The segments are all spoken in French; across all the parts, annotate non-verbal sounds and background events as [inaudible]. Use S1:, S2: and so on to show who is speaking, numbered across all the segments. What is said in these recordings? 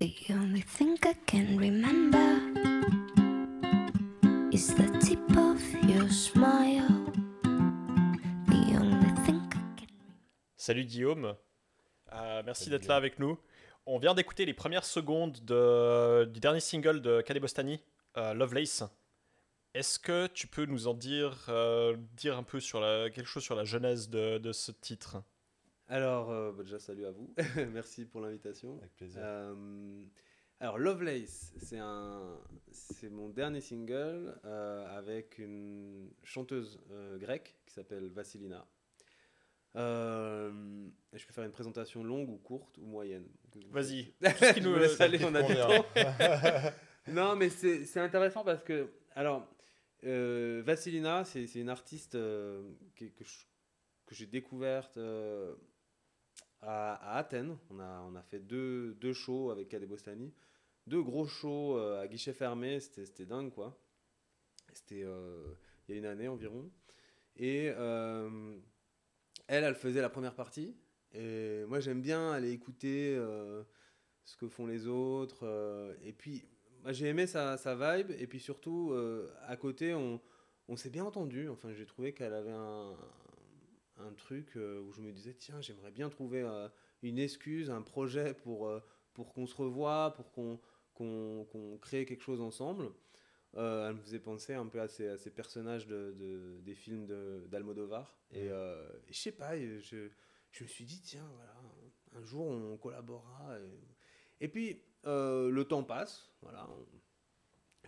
S1: The only thing I can remember is the tip of your smile. The only thing I can
S2: Salut Guillaume, Euh, merci d'être là avec nous. On vient d'écouter les premières secondes de- du dernier single de Kade Bostani, euh, Lovelace. Est-ce que tu peux nous en dire, euh, dire un peu sur la, quelque chose sur la genèse de, de ce titre?
S3: Alors, euh, bah, déjà, salut à vous. [laughs] Merci pour l'invitation.
S4: Avec plaisir.
S3: Euh, alors, Lovelace, c'est un, c'est mon dernier single euh, avec une chanteuse euh, grecque qui s'appelle Vassilina. Euh, et je peux faire une présentation longue ou courte ou moyenne.
S2: Vas-y.
S3: ce
S2: qui [laughs]
S3: nous laisse aller, on a du temps. [laughs] non, mais c'est c'est intéressant parce que, alors, euh, Vassilina, c'est c'est une artiste euh, que je- que j'ai découverte euh, à, Athènes. On a, on a fait deux, deux shows avec Kade Bostani, deux gros shows euh, à guichet fermé, c'était dingue quoi. C'était euh, il y a une année environ. Et euh, elle, elle faisait la première partie. Et moi, j'aime bien aller écouter ce que font les autres. et puis, j'ai aimé sa, sa vibe. Et puis surtout, à côté, on, on s'est bien entendu. Enfin, j'ai trouvé qu'elle avait un, un truc euh, où je me disais, tiens, j'aimerais bien trouver euh, une excuse, un projet pour, euh, pour qu'on se revoie, pour qu'on qu'on qu'on crée quelque chose ensemble. Euh, elle me faisait penser un peu à ces, à ces personnages de, de- des films de- d'Almodovar. Et, euh, et je sais pas, je, je me suis dit, tiens, voilà, un jour on collaborera. Et, et puis, euh, le temps passe, voilà. on-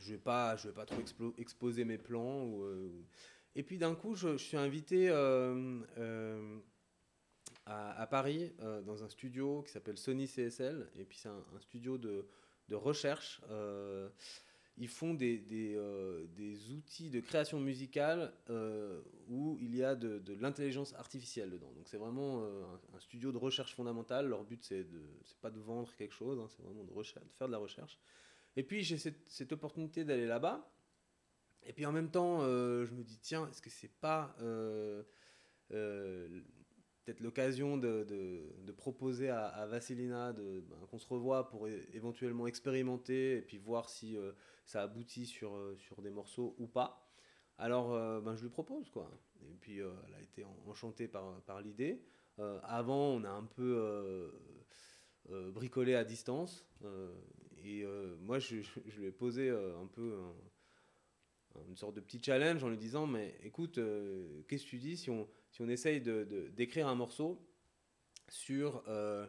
S3: je vais pas, je vais pas trop explo- exposer mes plans. Ou, et puis d'un coup, je, suis invité euh, euh, à, Paris euh, dans un studio qui s'appelle Sony CSL. Et puis c'est un, studio de, recherche. ils font des, outils de création musicale où il y a de, l'intelligence artificielle dedans. Donc c'est vraiment un, studio de recherche fondamentale. Leur but c'est pas de vendre quelque chose, hein, c'est vraiment de, faire de la recherche. Et puis j'ai cette opportunité d'aller là-bas. Et puis en même temps, euh, je me dis tiens, est-ce que c'est pas euh, euh, peut-être l'occasion de, de- proposer à, Vassilina ben, qu'on se revoie pour éventuellement expérimenter et puis voir si ça aboutit sur, sur des morceaux ou pas. Alors, ben, je lui propose, quoi. Et puis, elle a été en- enchantée par, par l'idée. Avant, on a un peu bricolé à distance. et moi, je, je lui ai posé un peu une sorte de petit challenge en lui disant, mais écoute, euh, qu'est-ce que tu dis si on, si on essaye de- de- d'écrire un morceau sur... euh,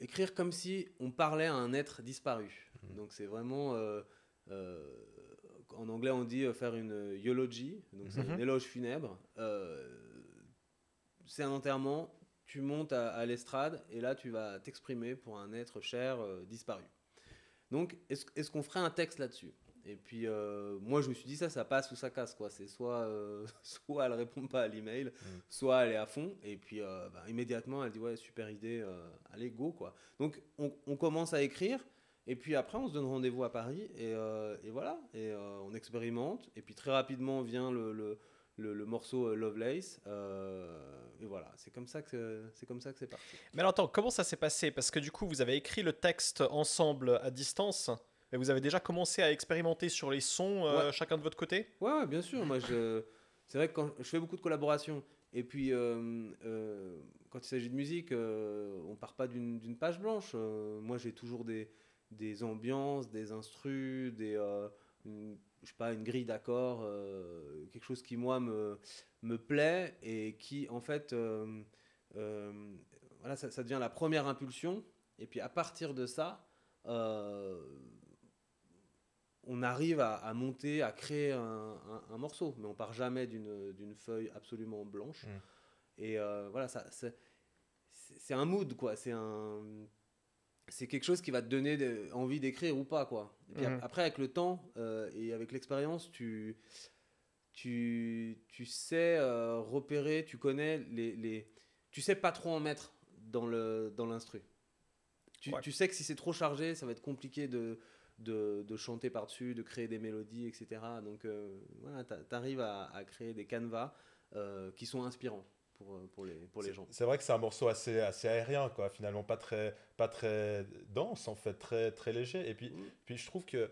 S3: écrire comme si on parlait à un être disparu. Donc c'est vraiment... euh, euh, en anglais, on dit euh, faire une eulogy, donc c'est
S2: Mhm.
S3: un éloge funèbre. Euh, c'est un enterrement, tu montes à, à l'estrade et là tu vas t'exprimer pour un être cher euh, disparu. Donc est-ce est-ce qu'on ferait un texte là-dessus? Et puis euh, moi je me suis dit ça, ça passe ou ça casse quoi. C'est soit, euh, [laughs] soit elle répond pas à l'email, soit elle est à fond et puis euh, bah, immédiatement elle dit ouais super idée, euh, allez go quoi. Donc on, on commence à écrire. Et puis après, on se donne rendez-vous à Paris et, et voilà, et on expérimente. Et puis très rapidement vient le, le, le- le morceau Lovelace. et voilà, c'est comme ça que c'est comme ça que c'est parti.
S2: Mais alors attends, comment ça s'est passé? Parce que du coup, vous avez écrit le texte ensemble à distance, mais vous avez déjà commencé à expérimenter sur les sons, euh,
S3: Ouais.
S2: chacun de votre côté?
S3: Ouais, ouais, bien sûr. Moi, je... c'est vrai que quand je fais beaucoup de collaborations. Et puis, euh, euh, quand il s'agit de musique, on part pas d'une page blanche. Moi, j'ai toujours des, des ambiances, des instrus, des, une, je sais pas, une grille d'accords, quelque chose qui, moi, me, me plaît et qui, en fait, voilà, ça, ça devient la première impulsion. Et puis, à partir de ça, euh, on arrive à, à monter, à créer un, un- un morceau, mais on part jamais d'une feuille absolument blanche.
S4: Mm.
S3: Et euh, voilà, ça, c'est un mood, quoi. C'est un, c'est quelque chose qui va te donner de- envie d'écrire ou pas, quoi. Et puis ap- après, avec le temps euh, et avec l'expérience, tu, tu, tu sais euh, repérer, tu connais les, les, tu sais pas trop en mettre dans dans l'instru. Tu,
S2: Ouais.
S3: tu sais que si c'est trop chargé, ça va être compliqué de, de, de chanter par-dessus, de créer des mélodies, etc. Donc euh, voilà, tu arrives à, à créer des canevas euh, qui sont inspirants pour pour, euh, pour, les, pour les gens.
S4: C'est vrai que c'est un morceau assez, assez aérien, quoi, finalement, pas très, pas très dense, en fait, très, très léger. Et puis,
S3: Mm.
S4: puis je trouve que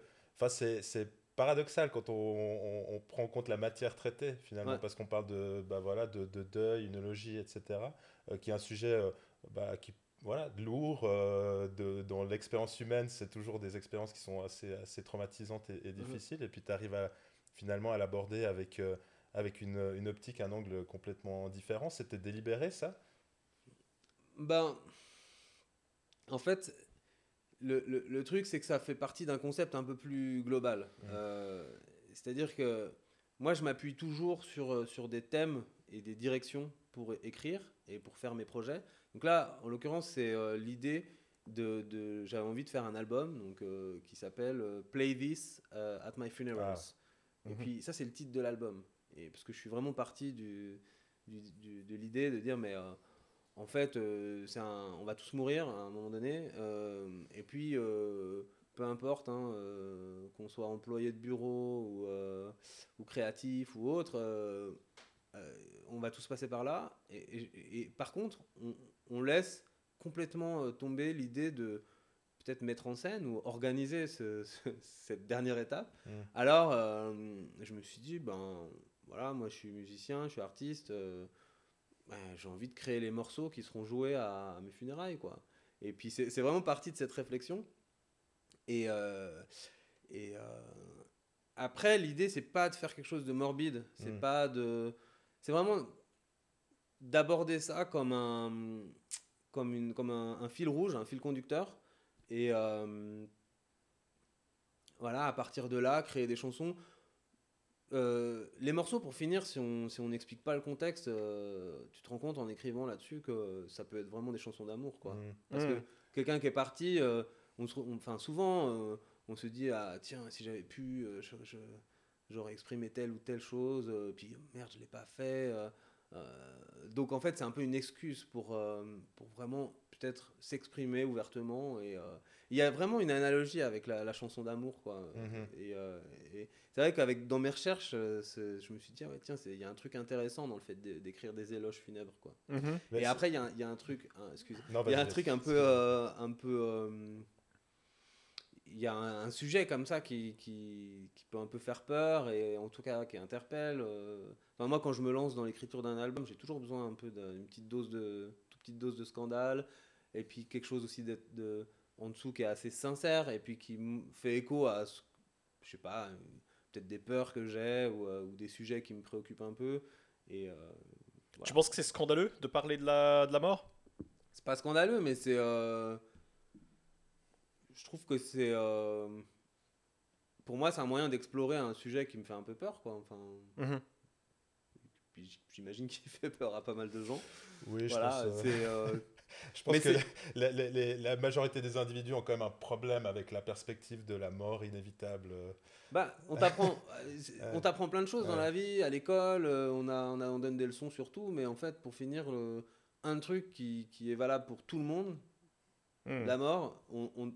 S4: c'est c'est paradoxal quand on, on- on prend en compte la matière traitée, finalement,
S3: Ouais.
S4: parce qu'on parle de, bah, voilà, de, de deuil, une logie, etc., euh, qui est un sujet euh, bah, qui, voilà, lourd, euh, de, dans l'expérience humaine, c'est toujours des expériences qui sont assez, assez traumatisantes et, et difficiles, et puis tu arrives à, finalement à l'aborder avec, euh, avec une, une optique, un angle complètement différent. C'était délibéré, ça?
S3: Ben, en fait, le, le- le truc, c'est que ça fait partie d'un concept un peu plus global.
S4: Mm.
S3: Euh, C'est-à-dire que moi, je m'appuie toujours sur, euh, sur des thèmes et des directions pour écrire et pour faire mes projets. Donc là, en l'occurrence, c'est euh, l'idée de, de- J'avais envie de faire un album donc, euh, qui s'appelle euh, Play This at My Funerals. Et
S4: Mhm.
S3: puis, ça, c'est le titre de l'album. Et parce que je suis vraiment parti du, du- du- de l'idée de dire, mais en fait, c'est un, on va tous mourir à un moment donné. et puis, peu importe, hein, qu'on soit employé de bureau ou, ou créatif ou autre, on va tous passer par là. Et, et- et par contre, on, on laisse complètement euh, tomber l'idée de peut-être mettre en scène ou organiser ce- ce- cette dernière étape.
S4: Mm.
S3: Alors, euh, je me suis dit, ben voilà, moi je suis musicien, je suis artiste, euh, ben, j'ai envie de créer les morceaux qui seront joués à, à mes funérailles, quoi. Et puis c'est vraiment parti de cette réflexion. Et, euh, et euh, après, l'idée, c'est pas de faire quelque chose de morbide, c'est
S4: Mm.
S3: pas de. C'est vraiment d'aborder ça comme un, comme une, comme un, un fil rouge, un fil conducteur. Et euh, voilà, à partir de là, créer des chansons. Euh, les morceaux, pour finir, si on si on n'explique pas le contexte, euh, tu te rends compte en écrivant là-dessus que ça peut être vraiment des chansons d'amour, quoi.
S4: Mm.
S3: Parce que quelqu'un qui est parti, euh, on se, on- enfin souvent, euh, on se dit ah tiens si j'avais pu, euh, je- je- j'aurais exprimé telle ou telle chose, euh, puis merde je l'ai pas fait. euh, euh, donc en fait c'est un peu une excuse pour pour vraiment peut-être s'exprimer ouvertement et il y a vraiment une analogie avec la, la chanson d'amour quoi.
S4: Mhm.
S3: Et, et c'est vrai qu'avec dans mes recherches, je me suis dit ah ouais tiens il y a un truc intéressant dans le fait d'é- d'écrire des éloges funèbres quoi.
S2: Mhm.
S3: Et après, il y, a un- il y a un truc. un- excuse. Il y a un truc
S4: vas-y.
S3: un peu. euh, un peu euh, il y a un, un sujet comme ça qui, qui, qui peut un peu faire peur et en tout cas qui interpelle. euh. Enfin, moi, quand je me lance dans l'écriture d'un album, j'ai toujours besoin un peu d'une petite dose de, toute petite dose de scandale et puis quelque chose aussi d'être de, en dessous qui est assez sincère et puis qui fait écho à, je sais pas, peut-être des peurs que j'ai ou, euh, ou des sujets qui me préoccupent un peu. Et euh,
S2: Tu penses que c'est scandaleux de parler de la, de la mort?
S3: C'est pas scandaleux, mais c'est. euh, Je trouve que c'est. euh, Pour moi, c'est un moyen d'explorer un sujet qui me fait un peu peur, quoi. Enfin,
S2: Mhm.
S3: j'imagine qu'il [laughs] fait peur à pas mal de gens.
S4: Oui, je pense, euh,
S3: euh, [laughs]
S4: je pense que la, la- la- la majorité des individus ont quand même un problème avec la perspective de la mort inévitable.
S3: Bah, on t'apprend, [laughs] on t'apprend plein de choses dans la vie, à l'école, on, a, on, a, on donne des leçons sur tout, mais en fait, pour finir, le- un truc qui, qui est valable pour tout le monde,
S2: Mhm.
S3: la mort, on, on,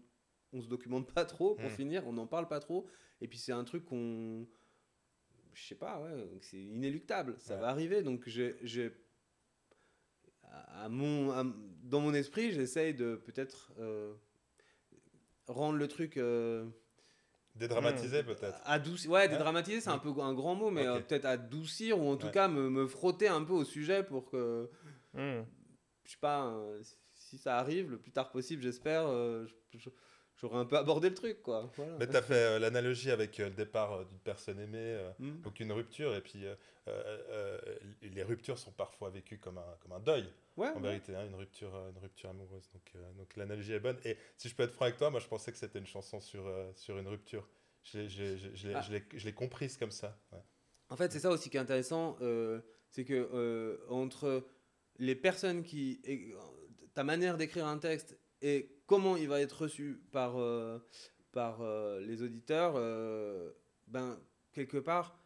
S3: on se documente pas trop pour
S4: Mm.
S3: finir, on n'en parle pas trop, et puis c'est un truc qu'on, je sais pas, ouais, c'est inéluctable, ça
S4: Ouais.
S3: va arriver, donc j'ai, à, à mon, à- dans mon esprit, j'essaye de peut-être euh, rendre le truc euh,
S4: Dédramatisé peut-être.
S3: adoucir, ouais,
S4: Ouais.
S3: dédramatiser, c'est un peu un grand mot, mais euh, peut-être adoucir ou en tout cas me, me frotter un peu au sujet pour que
S2: Mhm.
S3: je sais pas, euh, si ça arrive le plus tard possible, j'espère, je- je- j'aurai un peu abordé le truc, quoi. Voilà.
S4: Mais tu as fait euh, l'analogie avec euh, le départ euh, d'une personne aimée,
S3: Hmm.
S4: donc une rupture, et puis les ruptures sont parfois vécues comme un, comme un deuil,
S3: Ouais,
S4: en
S3: ouais.
S4: vérité, hein, une, rupture, une rupture amoureuse. Donc, donc l'analogie est bonne. Et si je peux être franc avec toi, moi je pensais que c'était une chanson sur, sur une rupture. Je l'ai- comprise comme ça. ouais.
S3: En fait, c'est ça aussi qui est intéressant, euh, c'est que euh, entre les personnes qui. et, ta manière d'écrire un texte et comment il va être reçu par, euh, par euh, les auditeurs, euh, ben, quelque part,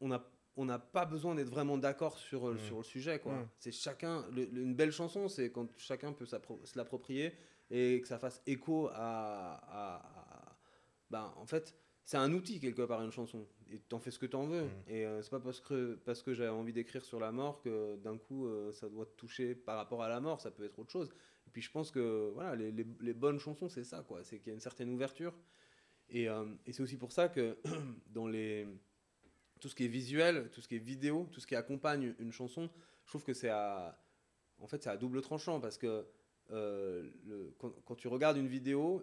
S3: on n'a on n'a pas besoin d'être vraiment d'accord sur,
S4: Mm.
S3: sur le sujet. quoi.
S2: Mm.
S3: C'est chacun. le- le- une belle chanson, c'est quand chacun peut se l'approprier et que ça fasse écho à. à- à- ben, en fait, c'est un outil quelque part une chanson et t'en fais ce que t'en veux
S4: Mm.
S3: et euh, c'est pas parce que parce que j'avais envie d'écrire sur la mort que d'un coup euh, ça doit te toucher par rapport à la mort ça peut être autre chose puis je pense que voilà les, les- les bonnes chansons c'est ça quoi c'est qu'il y a une certaine ouverture et, euh, et c'est aussi pour ça que [clears throat] dans les tout ce qui est visuel tout ce qui est vidéo tout ce qui accompagne une chanson je trouve que c'est à en fait c'est à double tranchant parce que euh, le- quand, quand tu regardes une vidéo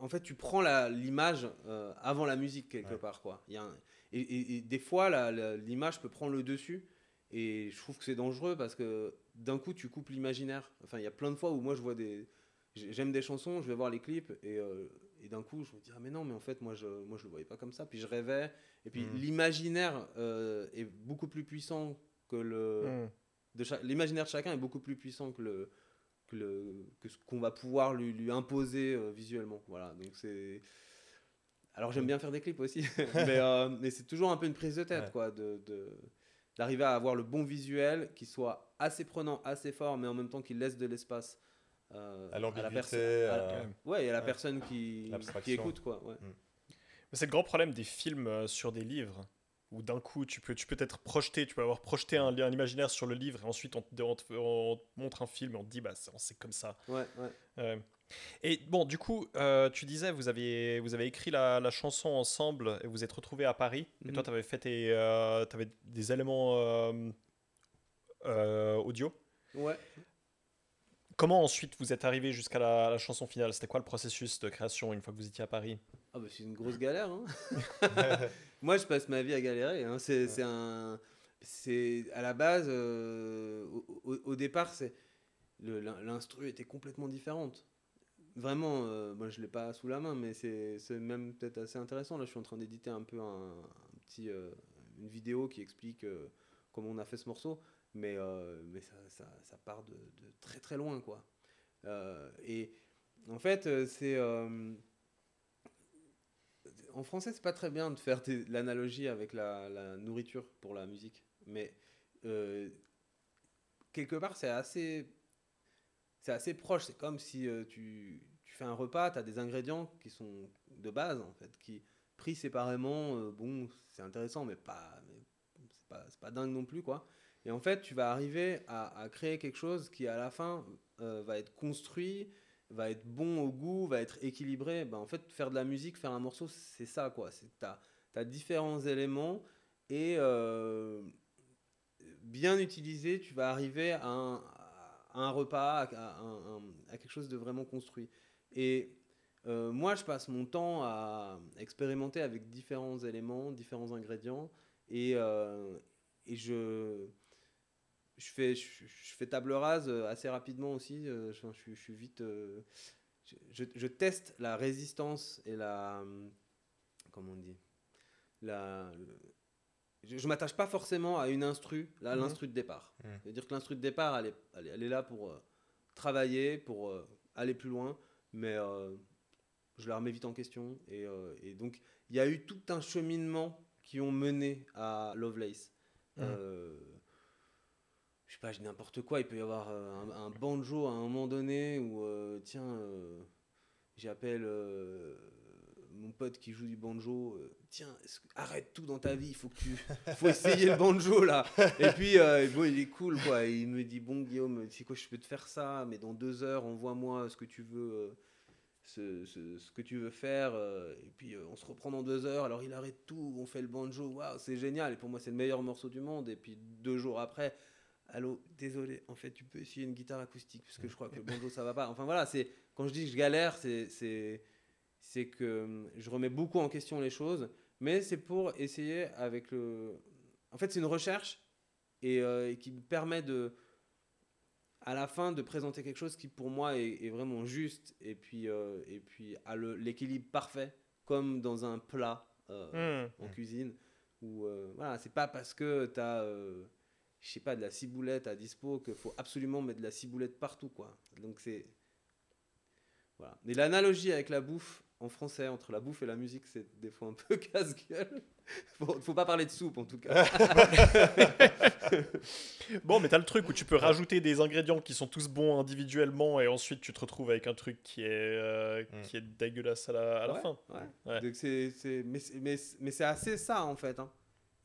S3: en fait, tu prends l'image euh, avant la musique quelque
S4: Ouais.
S3: part, quoi. Y a un- et, et- et des fois, l'image peut prendre le dessus, et je trouve que c'est dangereux parce que d'un coup, tu coupes l'imaginaire. Enfin, il y a plein de fois où moi, je vois des, j'ai- j'aime des chansons, je vais voir les clips, et, euh, et d'un coup, je me dis ah mais non, mais en fait, moi, je, moi, je le voyais pas comme ça. Puis je rêvais, et puis
S4: Mm.
S3: l'imaginaire euh, est beaucoup plus puissant que le
S2: Hmm.
S3: cha- l'imaginaire de chacun est beaucoup plus puissant que le que, le, que ce qu'on va pouvoir lui, lui imposer euh, visuellement voilà donc c'est alors j'aime bien faire des clips aussi [laughs] mais, mais c'est toujours un peu une prise de tête
S4: Ouais.
S3: quoi de de- d'arriver à avoir le bon visuel qui soit assez prenant assez fort mais en même temps qui laisse de l'espace euh,
S4: À
S3: la
S4: l'ambiguïté,
S3: personne
S4: à-
S3: ouais et à la
S4: ouais.
S3: personne qui, qui écoute quoi ouais.
S2: Mais C'est le grand problème des films euh, sur des livres, où d'un coup tu peux tu peux être projeté, tu peux avoir projeté un, un imaginaire sur le livre, et ensuite on te, on te- on te montre un film et on te dit bah c'est c'est comme ça.
S3: ouais ouais
S2: Euh, et bon, du coup, euh, tu disais, vous avez, vous avez écrit la, la chanson ensemble et vous êtes retrouvés à Paris. Et
S3: Mhm.
S2: toi, tu avais fait tes, euh, des éléments euh, audio.
S3: ouais
S2: Comment ensuite vous êtes arrivé jusqu'à la, la chanson finale? C'était quoi le processus de création une fois que vous étiez à Paris?
S3: Ah bah c'est une grosse galère. hein. [laughs] Moi, je passe ma vie à galérer. hein. C'est un, c'est à la base, au, au- départ, c'est l'instru était complètement différente. Vraiment, euh, moi je l'ai pas sous la main, mais c'est même peut-être assez intéressant. Là, je suis en train d'éditer un peu un, petit, euh, une vidéo qui explique euh, comment on a fait ce morceau, mais mais ça, ça, part de, très très loin, quoi. Et en fait, c'est en français, c'est pas très bien de faire l'analogie avec la, nourriture pour la musique, mais quelque part, c'est assez, c'est assez proche. C'est comme si euh, tu, tu fais un repas, tu as des ingrédients qui sont de base, en fait, qui pris séparément, euh, bon, c'est intéressant, mais pas, mais c'est pas, pas dingue non plus, quoi. Et en fait, tu vas arriver à, créer quelque chose qui, à la fin, euh, va être construit, va être bon au goût, va être équilibré. Ben, en fait, faire de la musique, faire un morceau, c'est ça, quoi. C'est tu as, différents éléments et bien utilisé, tu vas arriver à un, un repas, à, quelque chose de vraiment construit. Et euh, moi, je passe mon temps à expérimenter avec différents éléments, différents ingrédients, et, euh, et je, je, fais, je, fais table rase assez rapidement aussi. euh, Je, je- suis vite. je, teste la résistance et la. Comment on dit la, je, je m'attache pas forcément à une instru, là,
S2: Mhm.
S3: l'instru de départ.
S4: Mhm.
S3: C'est-à-dire que l'instru de départ, elle est, elle est, elle est là pour euh, travailler, pour euh, aller plus loin, mais euh, je la remets vite en question. Et, et donc, il y a eu tout un cheminement qui ont mené à Lovelace.
S2: Mhm.
S3: Euh, je sais pas, je dis n'importe quoi. Il peut y avoir un, un banjo à un moment donné où, tiens, j'appelle mon pote qui joue du banjo. euh, tiens, arrête tout dans ta vie. Il faut que tu, faut essayer le banjo là. Et puis, euh, bon, il est cool quoi. Il me dit bon Guillaume, tu sais quoi, je peux te faire ça, mais dans deux heures, envoie-moi ce que tu veux. euh, ce, ce- ce que tu veux faire et puis on se reprend dans deux heures alors il arrête tout on fait le banjo waouh c'est génial et pour moi c'est le meilleur morceau du monde et puis deux jours après allô désolé en fait tu peux essayer une guitare acoustique parce que je crois que le banjo ça va pas enfin voilà c'est quand je dis que je galère c'est c'est que hum, je remets beaucoup en question les choses mais c'est pour essayer avec le en fait c'est une recherche et, euh, et qui me permet de à la fin de présenter quelque chose qui pour moi est, est vraiment juste et puis euh, et puis a l'équilibre parfait comme dans un plat euh,
S2: Hmm.
S3: en cuisine où voilà c'est pas parce que tu as je sais pas de la ciboulette à dispo qu'il faut absolument mettre de la ciboulette partout quoi donc c'est voilà et l'analogie avec la bouffe en français entre la bouffe et la musique, c'est des fois un peu [laughs] casse-gueule. Faut, faut pas parler de soupe en tout cas. [laughs]
S2: Bon, mais t'as le truc où tu peux rajouter des ingrédients qui sont tous bons individuellement et ensuite tu te retrouves avec un truc qui est, euh,
S4: Mm.
S2: qui est dégueulasse à la, à la
S3: Ouais,
S2: fin.
S3: ouais.
S2: Ouais.
S3: Donc c'est, c'est- mais, c'est- mais, mais c'est assez ça en fait. hein.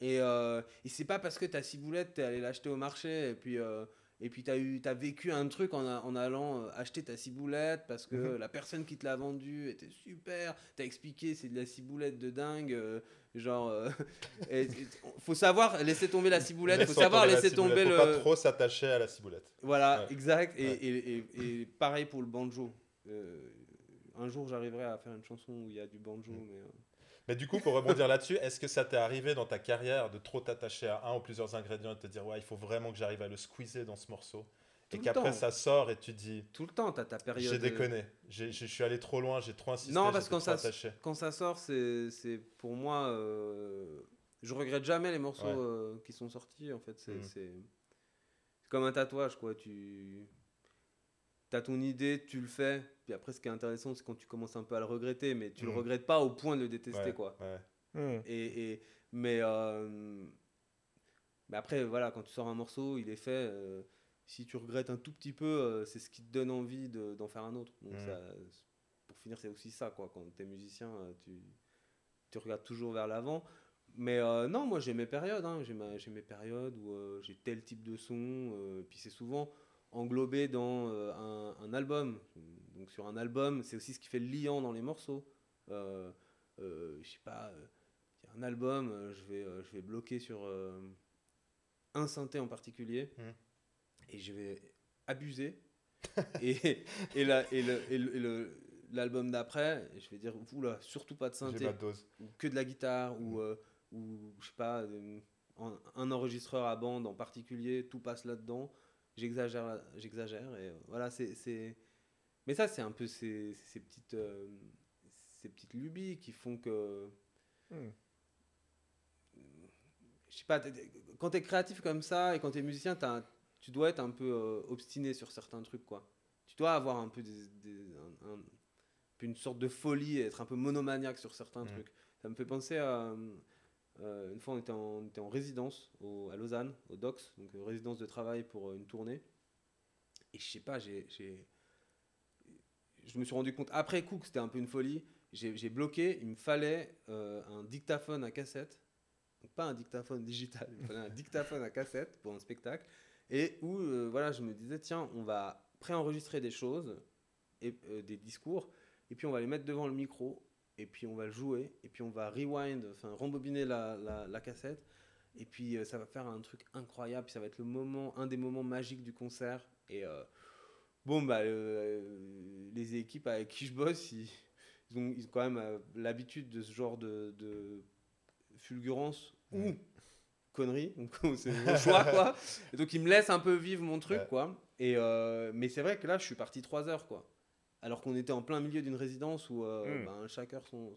S3: Et, euh, et c'est pas parce que ta ciboulette, t'es allé l'acheter au marché et puis, euh, et puis t'as, eu, t'as vécu un truc en, allant euh, acheter ta ciboulette parce que
S4: Mhm.
S3: la personne qui te l'a vendue était super. T'as expliqué c'est de la ciboulette de dingue. euh, genre, euh, [laughs] et- faut savoir laisser tomber la ciboulette. Faut
S4: Laissons
S3: savoir
S4: la
S3: laisser tomber
S4: Faut
S3: le.
S4: pas trop s'attacher à la ciboulette.
S3: Voilà,
S4: Ouais.
S3: exact. Et,
S4: Ouais.
S3: et, et- et pareil pour le banjo. Euh, un jour, j'arriverai à faire une chanson où il y a du banjo,
S4: Mm.
S3: mais.
S4: Mais du coup, pour rebondir là-dessus, est-ce que ça t'est arrivé dans ta carrière de trop t'attacher à un ou plusieurs ingrédients et de te dire, ouais, il faut vraiment que j'arrive à le squeezer dans ce morceau Et qu'après ça sort et tu dis,
S3: Tout le temps, t'as ta période.
S4: j'ai déconné, J'ai- je suis allé trop loin, j'ai trop insisté,
S3: Non, parce que quand ça, quand ça sort, c'est c'est pour moi. euh, je regrette jamais les morceaux
S4: Ouais.
S3: euh, qui sont sortis. En fait, c'est c'est comme un tatouage, quoi. Tu as ton idée, tu le fais. Puis après, ce qui est intéressant, c'est quand tu commences un peu à le regretter, mais tu le
S4: Mhm.
S3: regrettes pas au point de le détester,
S4: Ouais,
S3: quoi.
S4: ouais.
S2: Hmm.
S3: Et, et- mais, euh, mais après, voilà, quand tu sors un morceau, il est fait. euh, si tu regrettes un tout petit peu, euh, c'est ce qui te donne envie de- d'en faire un autre. Donc,
S4: Mhm.
S3: ça, pour finir, c'est aussi ça, quoi. Quand tu es musicien, euh, tu, tu regardes toujours vers l'avant. Mais euh, non, moi j'ai mes périodes. hein. J'ai ma- j'ai mes périodes où euh, j'ai tel type de son. euh, puis c'est souvent englobé dans euh, un, un album. Donc sur un album, c'est aussi ce qui fait le liant dans les morceaux. Euh, euh, je sais pas, un album, je, vais, je vais bloquer sur un synthé en particulier
S4: Mhm.
S3: et je vais abuser. [laughs] et, et, la- et le- et le- et le- l'album d'après, je vais dire, oula, surtout pas de synthé
S4: dose.
S3: ou que de la guitare ou, euh, ou je sais pas un, un enregistreur à bande en particulier tout passe là dedans j'exagère j'exagère et voilà c'est c'est- mais ça c'est un peu ces, ces petites euh, ces petites lubies qui font que
S2: Hmm.
S3: je sais pas t'es- t'es- quand tu es créatif comme ça et quand tu es musicien t'as- tu dois être un peu euh, obstiné sur certains trucs quoi tu dois avoir un peu des, des- un- un- un peu une sorte de folie être un peu monomaniaque sur certains
S4: Mhm.
S3: trucs ça me fait penser à euh, une fois on était en, on était en résidence au- à Lausanne au DOX donc euh, résidence de travail pour euh, une tournée. Et je sais pas j'ai j'ai- je me suis rendu compte après coup que c'était un peu une folie j'ai j'ai bloqué il me fallait euh, un dictaphone à cassette. Pas un dictaphone digital il me fallait un [laughs] dictaphone à cassette pour un spectacle. Et où euh, voilà je me disais tiens on va préenregistrer des choses et euh, des discours et puis on va les mettre devant le micro et puis on va le jouer et puis on va rewind enfin rembobiner la, la, la cassette. Et puis euh, ça va faire un truc incroyable. Puis ça va être le moment un des moments magiques du concert. Et euh, bon bah euh, les équipes avec qui je bosse ils, ils ont, ils ont quand même l'habitude de ce genre de, de fulgurance ou
S4: Mhm.
S3: connerie donc [laughs] c'est mon [laughs] choix quoi. Et donc ils me laissent un peu vivre mon truc
S4: Ouais.
S3: quoi. Et mais c'est vrai que là je suis parti trois heures quoi alors qu'on était en plein milieu d'une résidence où euh,
S2: Mm.
S3: ben, chaque heure son,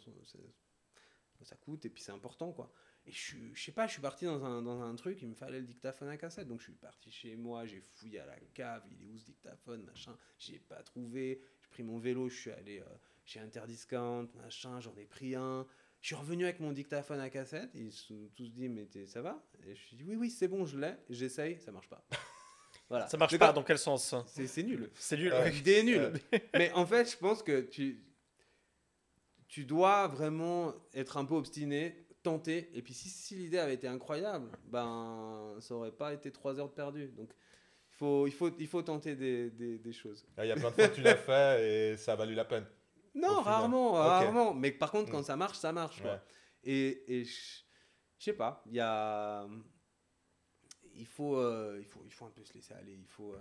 S3: ça coûte et puis c'est important quoi. Et je, sais pas je suis parti dans un, dans un truc il me fallait le dictaphone à cassette. Donc je suis parti chez moi j'ai fouillé à la cave il est où ce dictaphone machin. J'ai pas trouvé. J'ai pris mon vélo je suis allé euh, chez Interdiscount machin j'en ai pris un. Je suis revenu avec mon dictaphone à cassette ils se sont tous dit mais ça va? Et je suis dit oui oui c'est bon je l'ai j'essaye ça marche pas voilà
S2: Ça marche pas dans quel sens
S3: c'est c'est nul
S2: C'est nul.
S4: Ouais.
S3: L'idée est nulle. [laughs] Mais en fait, je pense que tu, tu dois vraiment être un peu obstiné, tenter. Et puis, si, si l'idée avait été incroyable, ben, ça aurait pas été trois heures de perdu. Donc, il faut, il faut, il faut tenter des, des, des choses.
S4: Là, Il y a plein de fois que tu l'as [laughs] fait et ça a valu la peine.
S3: Non, rarement, rarement. Mais par contre, quand
S4: Mm.
S3: ça marche, ça marche. quoi.
S4: Ouais.
S3: Et, et je je sais pas, il y a. Il faut, euh, il, faut, il faut un peu se laisser aller, il faut, euh,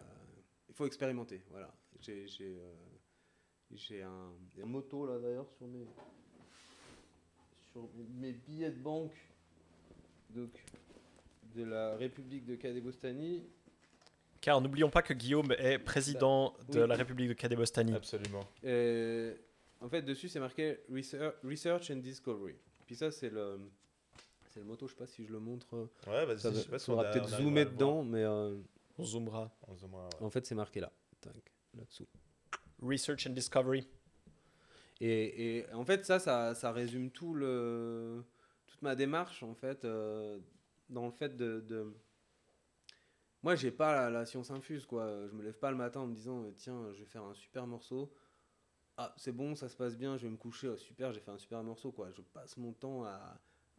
S3: il faut expérimenter. Voilà. J'ai j'ai, euh, j'ai un, un moto là d'ailleurs sur mes, sur mes billets de banque donc, de la République de Kadebostanie.
S2: Car n'oublions pas que Guillaume est président de la République de Kadebostanie.
S4: Absolument.
S3: En fait, dessus c'est marqué Research, Research and Discovery. Puis ça, c'est le, c'est le moto, je sais pas si je le montre.
S4: Ouais, vas-y,
S3: Ça
S4: je
S3: va-
S4: sais pas si on a-
S3: peut-être zoomer dedans, mais euh,
S2: On zoomera.
S4: On zoomera, ouais.
S3: en fait, c'est marqué là. Là-dessous.
S2: Research and Discovery.
S3: Et, et en fait, ça, ça, ça résume tout le, toute ma démarche, en fait, euh, dans le fait de... de... Moi, j'ai pas la, la science infuse, quoi. Je me lève pas le matin en me disant, euh, tiens, je vais faire un super morceau. Ah, c'est bon, ça se passe bien, je vais me coucher. Oh, super, j'ai fait un super morceau, quoi. Je passe mon temps à,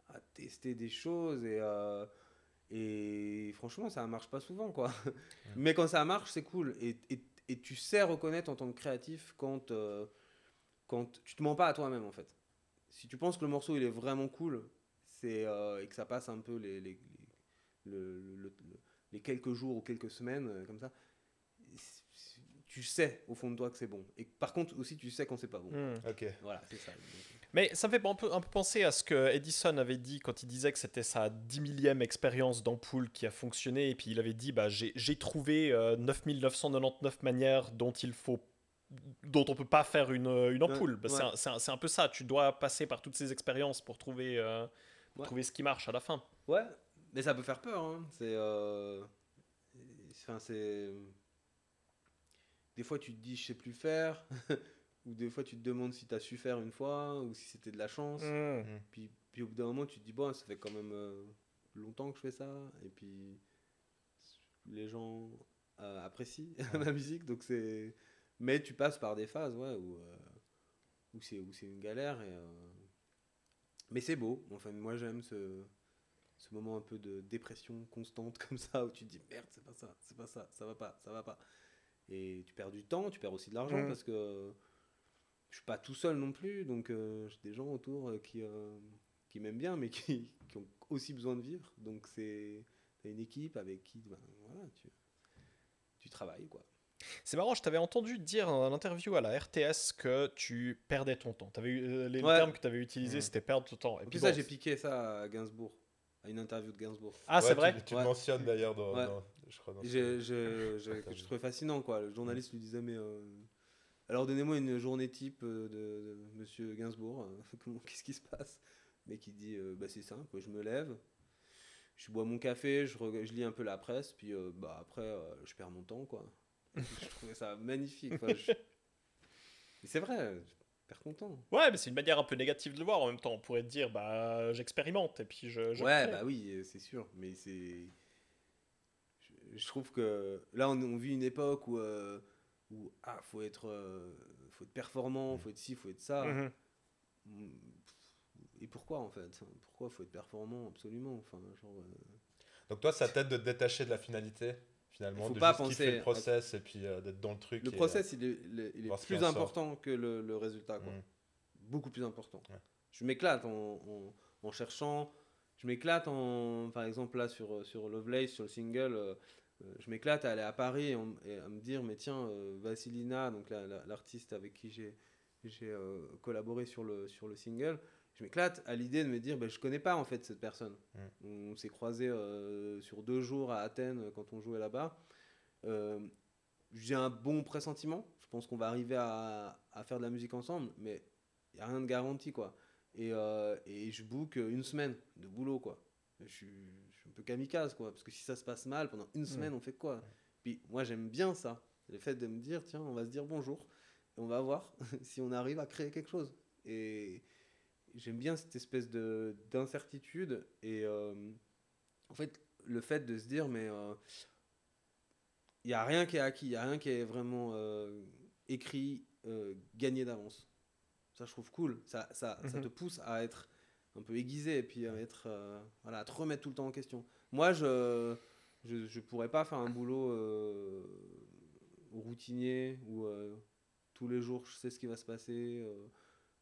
S3: à tester des choses et... euh, et franchement, ça marche pas souvent, quoi. Mais quand ça marche, c'est cool. Et, et, et tu sais reconnaître en tant que créatif quand, euh, quand tu te mens pas à toi-même, en fait. Si tu penses que le morceau il est vraiment cool, c'est euh, et que ça passe un peu les, les, les, le- le- le- les quelques jours ou quelques semaines euh, comme ça, tu sais au fond de toi que c'est bon. Et par contre aussi, tu sais quand c'est pas bon.
S2: Hmm.
S4: Ok.
S3: Voilà, c'est ça. Donc,
S2: Mais ça me fait un peu, un peu penser à ce que Edison avait dit quand il disait que c'était sa 10 millième expérience d'ampoule qui a fonctionné. Et puis il avait dit bah, j'ai trouvé euh, 9999 manières dont il faut dont on peut pas faire une, une ampoule. Bah, c'est
S3: ouais.
S2: un- c'est un, c'est un peu ça. Tu dois passer par toutes ces expériences pour trouver, euh, pour
S3: Ouais.
S2: trouver ce qui marche à la fin.
S3: Ouais, mais ça peut faire peur. Hein. C'est. euh, Enfin, c'est. Des fois, tu te dis, je sais plus faire. [laughs] ou des fois, tu te demandes si tu as su faire une fois, ou si c'était de la chance.
S2: Hmm.
S3: Puis, puis au bout d'un moment, tu te dis, bon, ça fait quand même euh, longtemps que je fais ça. Et puis, les gens euh, apprécient [laughs] ma musique. Donc, c'est. Mais tu passes par des phases, ouais, où, euh, où c'est où c'est une galère. Et, euh, Mais c'est beau. Enfin, moi, j'aime ce, ce moment un peu de dépression constante [laughs] comme ça, où tu te dis, merde, c'est pas ça, c'est pas ça, ça va pas, ça va pas. Et tu perds du temps, tu perds aussi de l'argent
S2: Mhm.
S3: parce que je suis pas tout seul non plus. Donc, euh, j'ai des gens autour euh, qui, euh, qui m'aiment bien, mais [laughs] qui, qui ont aussi besoin de vivre. Donc, c'est une équipe avec qui ben, voilà, tu, tu travailles, quoi.
S2: C'est marrant, je t'avais entendu dire en interview à la RTS que tu perdais ton temps. T'avais eu, les
S3: Ouais.
S2: termes que tu avais utilisés, c'était perdre ton temps. Et puis
S3: ça, j'ai piqué ça à Gainsbourg, à une interview de Gainsbourg.
S2: Ah, c'est vrai
S4: Tu, tu
S3: Ouais.
S4: le mentionnes d'ailleurs dans,
S3: Ouais.
S4: dans- je crois, dans
S3: Et
S4: ce-
S3: Je, je, [laughs] je, je trouvais fascinant, quoi. Le journaliste lui disait, mais. euh, alors, donnez-moi une journée type euh, de, de monsieur Gainsbourg. [laughs] comment- Qu'est-ce qui se passe? Mais qui dit, euh, bah, c'est simple, je me lève, je bois mon café, je, lis un peu la presse, puis euh, bah, après, euh, je perds mon temps, quoi. [laughs] je trouvais ça magnifique. enfin, je- [laughs] Et c'est vrai, je perds mon temps.
S2: Ouais, mais c'est une manière un peu négative de le voir en même temps. On pourrait dire, bah, j'expérimente et puis je. je
S3: ouais,
S2: crée.
S3: bah oui, c'est sûr, mais c'est. Je, je trouve que là, on, on vit une époque où, où ah, faut être, euh, faut être performant, faut être ci, faut être ça.
S2: Mhm.
S3: Mm, Et pourquoi en fait? Pourquoi faut être performant absolument? Enfin, genre, euh,
S4: Donc toi, ça t'aide de te détacher de la finalité, finalement,
S3: Faut
S4: de
S3: pas
S4: juste
S3: penser
S4: le
S3: à-
S4: process et puis euh, d'être dans le truc.
S3: le
S4: et,
S3: process, il est, il est- il est plus
S4: sort.
S3: important que le, le résultat, quoi.
S4: Mm.
S3: Beaucoup plus important.
S4: Ouais.
S3: Je m'éclate en, en- en cherchant. Je m'éclate en, par exemple là sur sur Lovelace, sur le single. Euh, je m'éclate à aller à Paris et, à me dire mais tiens euh, Vasilina donc la- la- l'artiste avec qui j'ai j'ai euh, collaboré sur le sur le single je m'éclate à l'idée de me dire ben je connais pas en fait cette personne.
S4: Mm.
S3: on s'est croisé sur deux jours à Athènes quand on jouait là-bas. Euh, j'ai un bon pressentiment. Je pense qu'on va arriver à, à faire de la musique ensemble mais il y a rien de garanti quoi. Et, euh, et je book une semaine de boulot quoi. Je suis, suis un peu kamikaze quoi. Parce que si ça se passe mal pendant une semaine on fait quoi? Puis moi j'aime bien ça. Le fait de me dire tiens on va se dire bonjour. Et on va voir [laughs] si on arrive à créer quelque chose. Et j'aime bien cette espèce de d'incertitude. Et euh, en fait le fait de se dire mais euh, il y a rien qui est acquis il y a rien qui est vraiment euh, écrit euh, gagné d'avance. Ça je trouve cool. Ça ça, ça
S2: Mhm.
S3: te pousse à être un peu aiguisé et puis à être euh, voilà à te remettre tout le temps en question moi je je, je pourrais pas faire un boulot euh, routinier où euh, tous les jours je sais ce qui va se passer euh,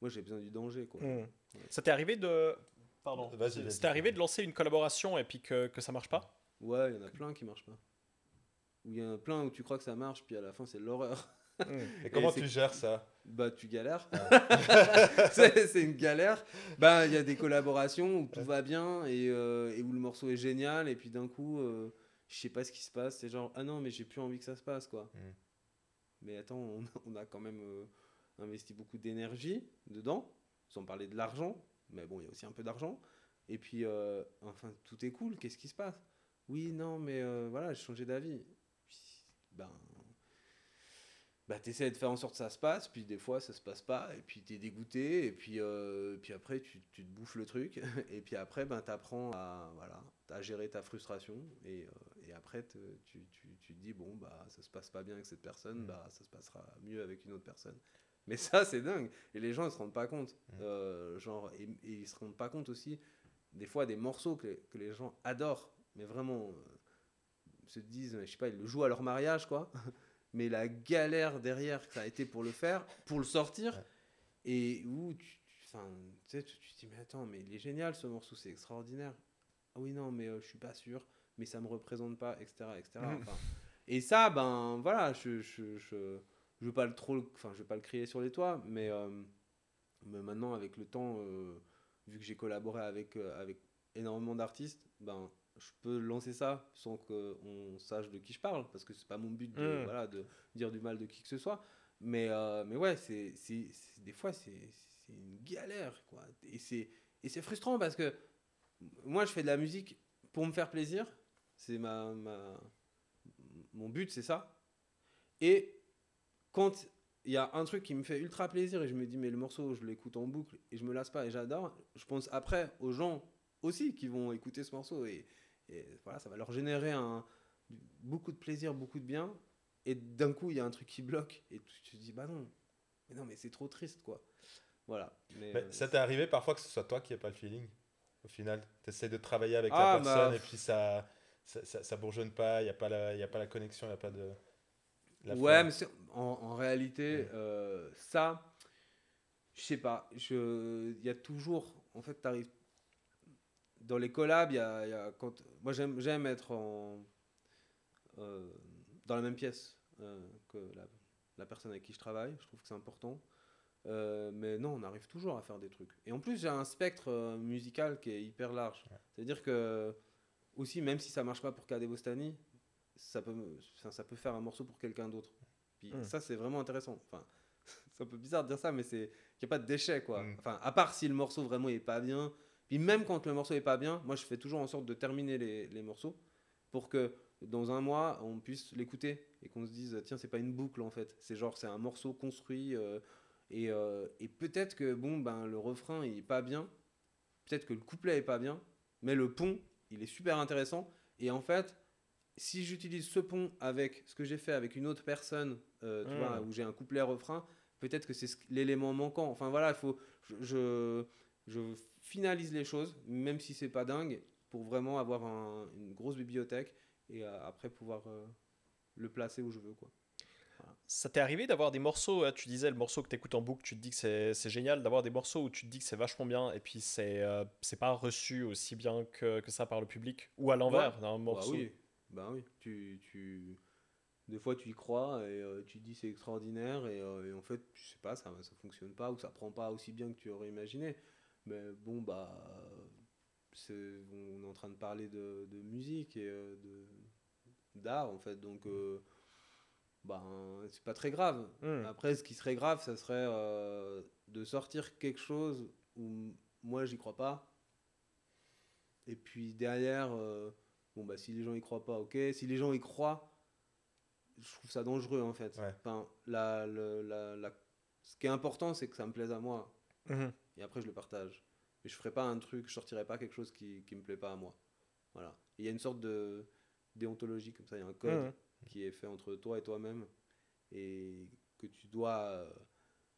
S3: moi j'ai besoin du danger quoi
S2: Mhm. Ça t'est arrivé de. Pardon. C'était arrivé de lancer une collaboration et puis que, que ça marche pas?
S3: Ouais il y en a plein qui marchent pas ou il y en a plein où tu crois que ça marche puis à la fin c'est l'horreur.
S4: Et comment tu gères ça?
S3: Bah tu galères. [laughs] C'est c'est une galère. Bah il y a des collaborations où tout va bien et, euh, et où le morceau est génial et puis d'un coup euh, je sais pas ce qui se passe. C'est genre ah non mais j'ai plus envie que ça se passe quoi.
S4: Mm.
S3: mais attends on, on a quand même euh, investi beaucoup d'énergie dedans sans parler de l'argent. Mais bon il y a aussi un peu d'argent. Et puis enfin tout est cool. Qu'est-ce qui se passe? Oui non mais voilà j'ai changé d'avis. Ben bah, tu essaies de faire en sorte que ça se passe, puis des fois ça se passe pas, et puis tu es dégoûté, et puis, euh, puis après tu, tu te bouffes le truc, [laughs] et puis après ben, tu apprends à, voilà, à gérer ta frustration, et, euh, et après te- tu, tu, tu te dis, bon, bah ça se passe pas bien avec cette personne,
S4: Mm.
S3: bah ça se passera mieux avec une autre personne. Mais ça c'est dingue, et les gens ils se rendent pas compte.
S4: Mm.
S3: Euh, genre, et, et ils se rendent pas compte aussi, des fois des morceaux que, que les gens adorent, mais vraiment se disent, je sais pas, ils le jouent à leur mariage, quoi. [laughs] mais la galère derrière que ça a été pour le faire, pour le sortir,
S4: Ouais.
S3: et où tu, enfin, tu sais, tu, tu te dis, mais attends, mais il est génial ce morceau, c'est extraordinaire. Ah oui, non, mais euh, je suis pas sûr, mais ça me représente pas, etc. etc. [laughs] Enfin, et ça, ben voilà, je, je, je, je veux pas le trop, enfin, je veux pas le crier sur les toits, mais, euh, mais maintenant, avec le temps, euh, vu que j'ai collaboré avec, euh, avec énormément d'artistes, ben je peux lancer ça sans qu'on sache de qui je parle, parce que c'est pas mon but de,
S2: Mm.
S3: voilà, de dire du mal de qui que ce soit. Mais, euh, mais ouais, c'est, c'est, c'est- des fois, c'est, c'est une galère, quoi. Et c'est, et c'est frustrant parce que moi, je fais de la musique pour me faire plaisir. C'est ma, ma, mon but, c'est ça. Et quand il y a un truc qui me fait ultra plaisir et je me dis, mais le morceau, je l'écoute en boucle et je me lasse pas et j'adore, je pense après aux gens aussi qui vont écouter ce morceau et, et voilà, ça va leur générer un, beaucoup de plaisir, beaucoup de bien. Et d'un coup, il y a un truc qui bloque et tu te dis, bah non, mais non, mais c'est trop triste, quoi. Voilà. Mais,
S4: Mais
S3: euh,
S4: ça t'est arrivé parfois que ce soit toi qui n'ait pas le feeling Au final, tu essaies de travailler avec
S3: Ah,
S4: la personne
S3: bah,
S4: et puis ça, ça, ça, ça bourgeonne pas, il n'y a, pas la- y a pas la connexion, il n'y a pas de. la
S3: ouais, mais en, en réalité,
S4: Ouais.
S3: euh, ça, je sais pas. je- Il y a toujours, en fait, tu arrives dans les collabs, il y a, il y a quand, moi j'aime être en, euh, dans la même pièce euh, que la, la personne avec qui je travaille. Je trouve que c'est important. Euh, mais non, on arrive toujours à faire des trucs. Et en plus, j'ai un spectre musical qui est hyper large. C'est-à-dire que, aussi, même si ça marche pas pour Kadé Bostani, ça peut, ça, ça peut faire un morceau pour quelqu'un d'autre. Puis
S2: Mm.
S3: ça, c'est vraiment intéressant. Enfin, [laughs] c'est un peu bizarre de dire ça, mais c'est qu'il n'y a pas de déchet, quoi.
S4: Mm.
S3: Enfin, à part si le morceau vraiment est pas bien. Puis même quand le morceau est pas bien, moi, je fais toujours en sorte de terminer les, les morceaux pour que dans un mois, on puisse l'écouter et qu'on se dise, tiens, c'est pas une boucle en fait. C'est genre, c'est un morceau construit. euh, et, euh, et peut-être que bon, ben, le refrain il est pas bien, peut-être que le couplet est pas bien, mais le pont il est super intéressant. Et en fait, si j'utilise ce pont avec ce que j'ai fait avec une autre personne, euh, tu
S2: Mm.
S3: vois, où j'ai un couplet refrain, peut-être que c'est ce- l'élément manquant. Enfin voilà, il faut, je, je, je finalise les choses, même si c'est pas dingue, pour vraiment avoir un- une grosse bibliothèque et euh, après pouvoir euh, le placer où je veux quoi.
S2: Ça t'est arrivé d'avoir des morceaux, hein, tu disais le morceau que tu écoutes en boucle, tu te dis que c'est génial, d'avoir des morceaux où tu te dis que c'est vachement bien et puis c'est euh, c'est pas reçu aussi bien que, que ça par le public ou à l'envers d'un morceau?
S3: Bah oui, bah oui. Tu, tu... Des fois, tu y crois et euh, tu te dis c'est extraordinaire et, euh, et en fait, je sais pas, ça, ça fonctionne pas ou ça prend pas aussi bien que tu aurais imaginé. Mais bon, bah, c'est, on est en train de parler de, de musique et euh, de, d'art en fait, donc euh, bah, c'est pas très grave.
S2: Mm.
S3: Après, ce qui serait grave, ça serait euh, de sortir quelque chose où moi j'y crois pas. Et puis derrière, euh, bon bah si les gens y croient pas, ok. Si les gens y croient, je trouve ça dangereux en fait.
S4: Ouais.
S3: Enfin, la, le- la- la- ce qui est important, c'est que ça me plaise à moi.
S2: Mhm.
S3: Et après, je le partage. Mais je ferai pas un truc, je sortirai pas quelque chose qui, qui me plaît pas à moi. Voilà. Il y a une sorte de déontologie comme ça, il y a un code qui est fait entre toi et toi-même et que tu dois euh,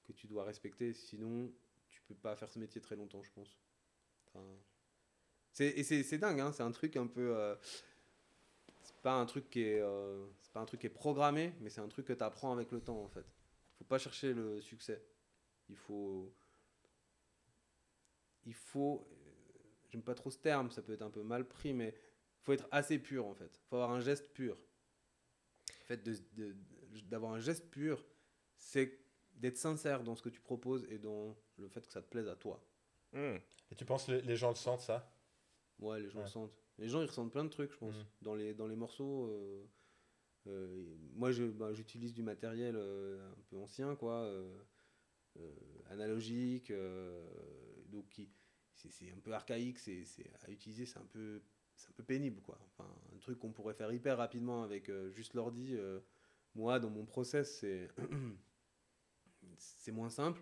S3: que tu dois respecter sinon tu peux pas faire ce métier très longtemps je pense Enfin, c'est et c'est c'est dingue hein, c'est un truc un peu euh, c'est pas un truc qui est euh, c'est pas un truc qui est programmé mais c'est un truc que tu apprends avec le temps en fait faut pas chercher le succès il faut il faut euh, j'aime pas trop ce terme ça peut être un peu mal pris mais faut être assez pur en fait faut avoir un geste pur le fait de- de- d'avoir un geste pur c'est d'être sincère dans ce que tu proposes et dans le fait que ça te plaise à toi
S2: Mm.
S4: Et tu penses que les, les gens le sentent ça?
S3: Ouais les gens
S4: Ouais.
S3: le sentent les gens ils ressentent plein de trucs je pense
S4: Mhm.
S3: dans les dans les morceaux euh, euh, moi bah, j'utilise du matériel euh, un peu ancien quoi euh, euh, analogique euh, donc qui c'est un peu archaïque c'est c'est- à utiliser c'est un peu c'est un peu pénible quoi enfin un truc qu'on pourrait faire hyper rapidement avec euh, juste l'ordi euh, moi, dans mon process, c'est [clears throat] c'est moins simple,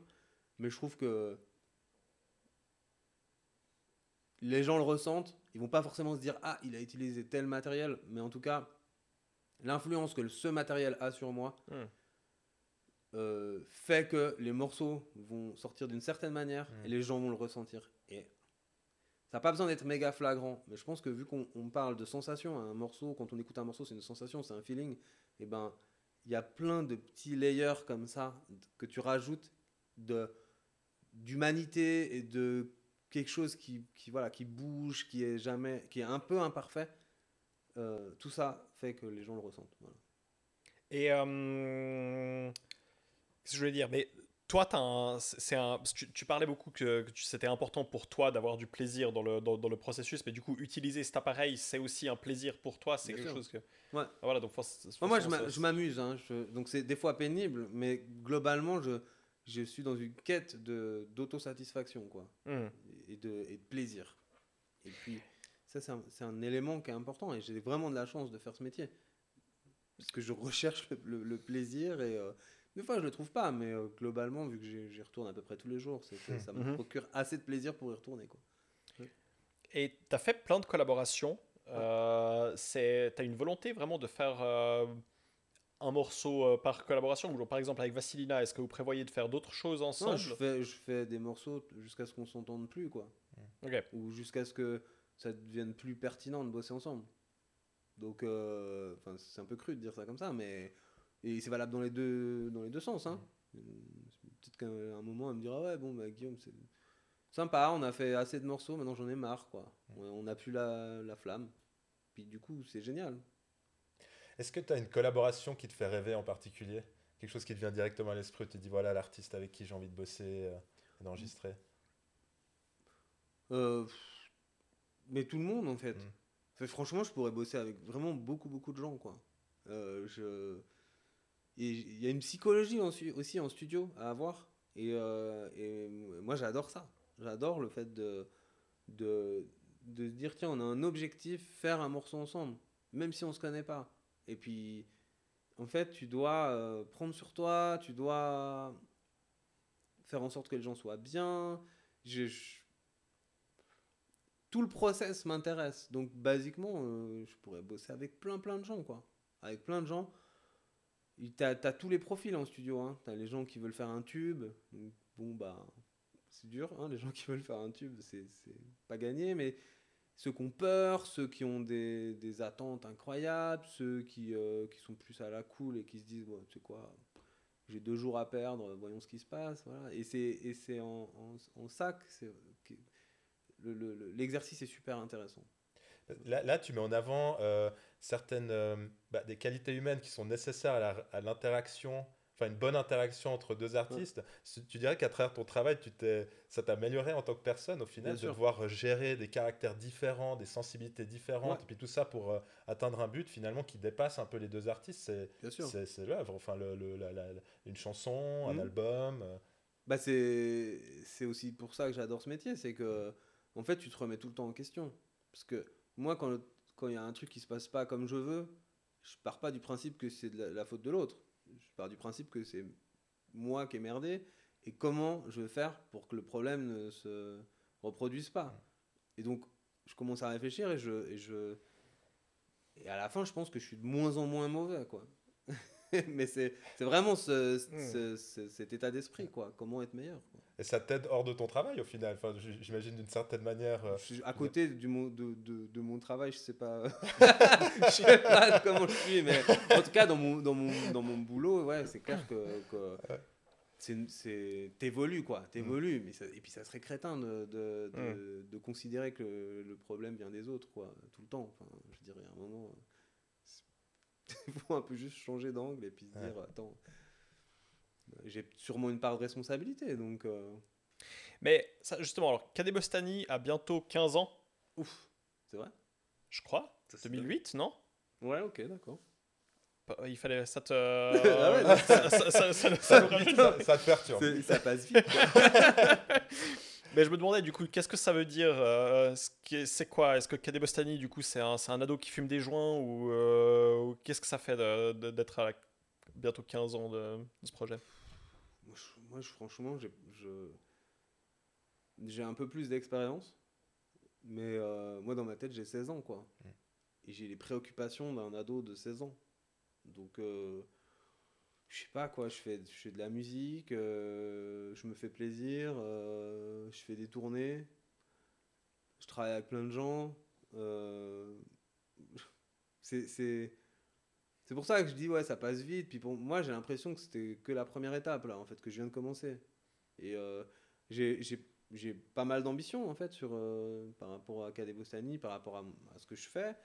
S3: mais je trouve que les gens le ressentent. Ils vont pas forcément se dire ah il a utilisé tel matériel, mais en tout cas l'influence que ce matériel a sur moi
S2: Hmm.
S3: euh, fait que les morceaux vont sortir d'une certaine manière
S4: Hmm.
S3: et les gens vont le ressentir. Et ça n'a pas besoin d'être méga flagrant, mais je pense que vu qu'on on parle de sensation, un morceau, quand on écoute un morceau, c'est une sensation, c'est un feeling, et ben il y a plein de petits layers comme ça que tu rajoutes de d'humanité et de quelque chose qui, qui voilà qui bouge, qui est jamais, qui est un peu imparfait. Euh, tout ça fait que les gens le ressentent.
S2: Et euh, qu'est-ce que je voulais dire? Mais toi, c'est tu, tu parlais beaucoup que, c'était important pour toi d'avoir du plaisir dans le, dans, dans le processus, mais du coup, utiliser cet appareil, c'est aussi un plaisir pour toi. C'est quelque
S3: sûr.
S2: chose que.
S3: Ouais.
S2: Ah, Voilà, donc forc-
S3: Moi, moi, je m'amuse. hein, donc, c'est des fois pénible, mais globalement, je, je suis dans une quête de- d'autosatisfaction, quoi,
S2: Hmm.
S3: et de, et de plaisir. Et puis, ça, c'est un, un élément qui est important, et j'ai vraiment de la chance de faire ce métier. Parce que je recherche le, le- le plaisir, et euh, des fois, je le trouve pas, mais euh, globalement, vu que j'y retourne à peu près tous les jours, c'est que ça me
S2: Mhm.
S3: procure assez de plaisir pour y retourner, quoi.
S2: Et tu as fait plein de collaborations. Euh, tu as une volonté vraiment de faire euh, un morceau euh, par collaboration? Par exemple, avec Vasilina, est-ce que vous prévoyez de faire d'autres choses
S3: Non,
S2: ensemble?
S3: je fais, je fais des morceaux jusqu'à ce qu'on s'entende plus, quoi.
S2: Ok.
S3: ou jusqu'à ce que ça devienne plus pertinent de bosser ensemble. Donc, euh, c'est un peu cru de dire ça comme ça, mais et c'est valable dans les deux, dans les deux sens. Hein. Euh, Peut-être qu'à un moment, elle me dira ouais, bon, bah, Guillaume, c'est sympa, on a fait assez de morceaux, maintenant j'en ai marre, quoi. On n'a plus la, la flamme. Puis du coup, c'est génial.
S4: Est-ce que tu as une collaboration qui te fait rêver en particulier? Quelque chose qui te vient directement à l'esprit, tu te dis voilà l'artiste avec qui j'ai envie de bosser euh, et d'enregistrer?
S3: Euh, mais tout le monde en fait.
S4: Mm.
S3: Franchement, je pourrais bosser avec vraiment beaucoup beaucoup de gens quoi. Euh, je... Il y a une psychologie aussi en studio à avoir. Et, euh, et moi j'adore ça. J'adore le fait de, de, de dire tiens, on a un objectif, faire un morceau ensemble, même si on se connaît pas. Et puis en fait, tu dois euh, prendre sur toi, tu dois faire en sorte que les gens soient bien. Tout le process m'intéresse. Donc, basiquement, euh, je pourrais bosser avec plein, plein de gens, quoi. Avec plein de gens. T'as as tous les profils en studio. Hein. T'as les gens qui veulent faire un tube. Bon, bah, c'est dur. Hein, les gens qui veulent faire un tube, c'est c'est pas gagné. Mais ceux qui ont peur, ceux qui ont des, des attentes incroyables, ceux qui, euh, qui sont plus à la cool et qui se disent, sais quoi, j'ai deux jours à perdre, voyons ce qui se passe. Voilà. Et c'est c'est en, en, en c'est- le- l'exercice est super intéressant.
S4: Là, là, tu mets en avant euh, certaines euh, bah, des qualités humaines qui sont nécessaires à l'interaction, enfin une bonne interaction entre deux artistes. Tu dirais qu'à travers ton travail, tu t'es, ça t'a amélioré en tant que personne au final,
S3: Bien
S4: de
S3: sûr.
S4: devoir gérer des caractères différents, des sensibilités différentes,
S3: Ouais.
S4: et puis tout ça pour euh, atteindre un but finalement qui dépasse un peu les deux artistes. C'est, l'œuvre, enfin le, le- la- la- une chanson, un
S3: Mhm.
S4: album. euh,
S3: Bah c'est c'est aussi pour ça que j'adore ce métier, c'est que en fait tu te remets tout le temps en question. Parce que moi quand quand il y a un truc qui se passe pas comme je veux, je pars pas du principe que c'est de la, la faute de l'autre. Je pars du principe que c'est moi qui ai merdé et comment je vais faire pour que le problème ne se reproduise pas. Et donc je commence à réfléchir et je et je et à la fin je pense que je suis de moins en moins mauvais quoi. [laughs] Mais c'est c'est vraiment ce, ce- ce- cet état d'esprit quoi, comment être meilleur. quoi.
S4: Et ça t'aide hors de ton travail au final. Enfin, j'imagine d'une certaine manière. euh,
S3: à côté du mon, de, de, de mon travail, je sais pas, [laughs] je sais pas comment je suis, mais en tout cas dans mon, dans mon, dans mon boulot, ouais, c'est clair que, que c'est, c'est, t'évolues quoi, t'évolues, mais ça- et puis ça serait crétin de, de, de, de considérer que le, le problème vient des autres quoi, tout le temps. Enfin, je dirais à un moment, il faut un peu juste changer d'angle et puis se
S4: Ouais.
S3: dire attends, j'ai sûrement une part de responsabilité, donc euh,
S2: Mais ça, justement, alors, Kadé Bostani a bientôt 15 ans,
S3: ouf, c'est vrai?
S2: je crois.
S3: Ça, c'est
S2: 2008, non?
S3: Ouais, ok, d'accord.
S2: Il fallait. Ça te. [laughs]
S3: Ah ouais, [laughs]
S2: ça,
S4: te perturbe.
S3: Ça passe vite. [laughs]
S2: Mais je me demandais du coup, qu'est-ce que ça veut dire euh, C'est quoi? Est-ce que Kadé Bostani, du coup, c'est un, c'est un ado qui fume des joints ou, euh, ou qu'est-ce que ça fait d'être à la- bientôt 15 ans de, de ce projet?
S3: Moi, je- moi, je- franchement, j'ai un peu plus d'expérience. Mais euh, moi, dans ma tête, j'ai 16 ans, quoi.
S4: Mm.
S3: Et j'ai les préoccupations d'un ado de 16 ans. Donc, euh, je sais pas, quoi. Je fais, je fais de la musique, euh, je me fais plaisir, euh, je fais des tournées, je travaille avec plein de gens. [laughs] c'est... c'est- pour ça que je dis ouais ça passe vite. Puis pour moi j'ai l'impression que c'était que la première étape là en fait que je viens de commencer. Et euh, j'ai pas mal d'ambition en fait sur euh, par rapport à Kadebostani par rapport à, ce que je fais.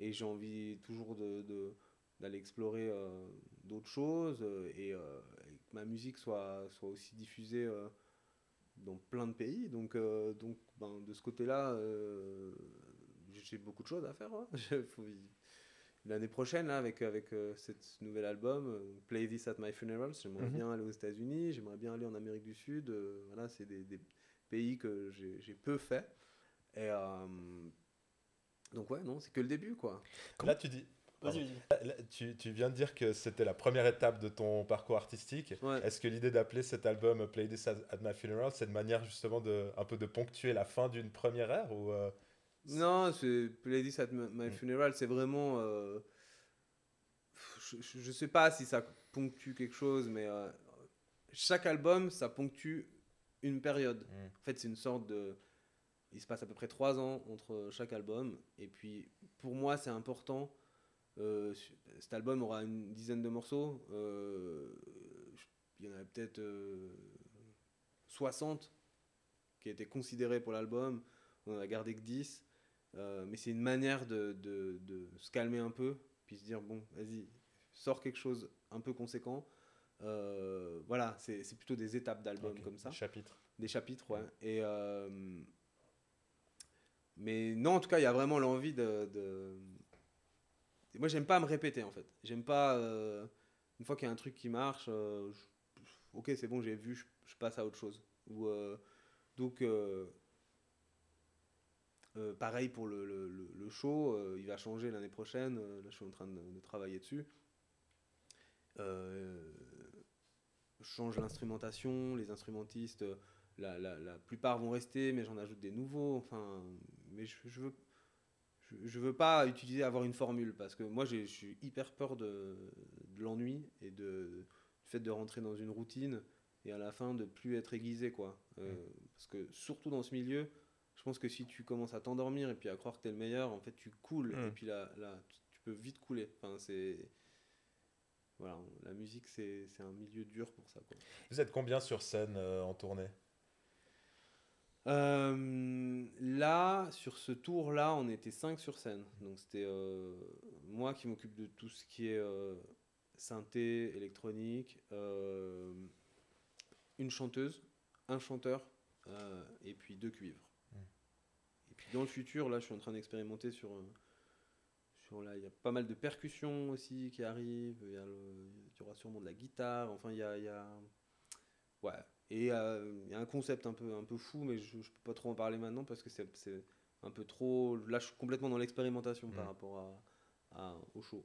S3: Et j'ai envie toujours de de- d'aller explorer euh, d'autres choses euh, et, que ma musique soit soit aussi diffusée dans plein de pays. Donc donc ben, de ce côté là j'ai beaucoup de choses à faire [laughs] y- l'année prochaine là avec avec euh, nouvel album euh, Play This at My Funeral j'aimerais
S2: Mhm.
S3: bien aller aux États-Unis j'aimerais bien aller en Amérique du Sud euh, voilà c'est des, des pays que j'ai j'ai peu fait et euh, donc ouais non c'est que le début quoi
S4: Là, tu dis.
S2: Vas-y,
S4: Pardon.
S2: vas-y.
S4: Là, tu, tu viens de dire que c'était la première étape de ton parcours artistique.
S3: ouais
S4: Est-ce que l'idée d'appeler cet album Play This at at My Funeral, c'est une manière justement de un peu de ponctuer la fin d'une première ère ou euh,
S3: Non, c'est Play This at My
S4: Mm.
S3: Funeral, c'est vraiment. euh, je, je sais pas si ça ponctue quelque chose, mais euh, chaque album, ça ponctue une période.
S4: Mm.
S3: En fait, c'est une sorte de. Il se passe à peu près trois ans entre chaque album. Et puis, pour moi, c'est important. euh, cet album aura une dizaine de morceaux. il y en avait peut-être euh, 60 qui étaient considérés pour l'album. On en a gardé que 10. Euh, mais c'est une manière de, de- de se calmer un peu, puis se dire bon, vas-y, sors quelque chose un peu conséquent. Euh, voilà, c'est plutôt des étapes d'album comme ça,
S4: Chapitre.
S3: des chapitres, ouais. Et, euh, mais non, en tout cas, il y a vraiment l'envie de, de- Moi, j'aime pas me répéter en fait. J'aime pas. Une fois qu'il y a un truc qui marche, je- ok, c'est bon, j'ai vu, je, je passe à autre chose. Ou, donc. Euh, pareil pour le, le- le- show, euh, il va changer l'année prochaine. euh, là, je suis en train de, de travailler dessus. Je change l'instrumentation, les instrumentistes, la, la- la plupart vont rester, mais j'en ajoute des nouveaux. Enfin, mais je, je veux, je, je veux pas utiliser avoir une formule parce que moi, je suis hyper peur de, de l'ennui et de, du fait de rentrer dans une routine et à la fin de plus être aiguisé, quoi. Parce que surtout dans ce milieu, je pense que si tu commences à t'endormir et puis à croire que tu es le meilleur, en fait, tu coules.
S2: Mm.
S3: Et puis là, là, tu- peux vite couler. Enfin, c'est. Voilà, la musique, c'est c'est un milieu dur pour ça. Quoi.
S4: Vous êtes combien sur scène euh, en tournée?
S3: Euh, là, sur ce tour-là, on était 5 sur scène. Donc c'était euh, moi qui m'occupe de tout ce qui est euh, synthé, électronique, une chanteuse, un chanteur et puis deux cuivres. Dans le futur, là, je suis en train d'expérimenter sur, euh, sur là, il y a pas mal de percussions aussi qui arrivent. Il y, a le- il y aura sûrement de la guitare. Enfin, il y a, il y a- ouais. Et euh, il y a un concept un peu, un peu fou, mais je ne peux pas trop en parler maintenant parce que c'est c'est un peu trop. Là, je suis complètement dans l'expérimentation par
S4: Mm.
S3: rapport à, à- au show.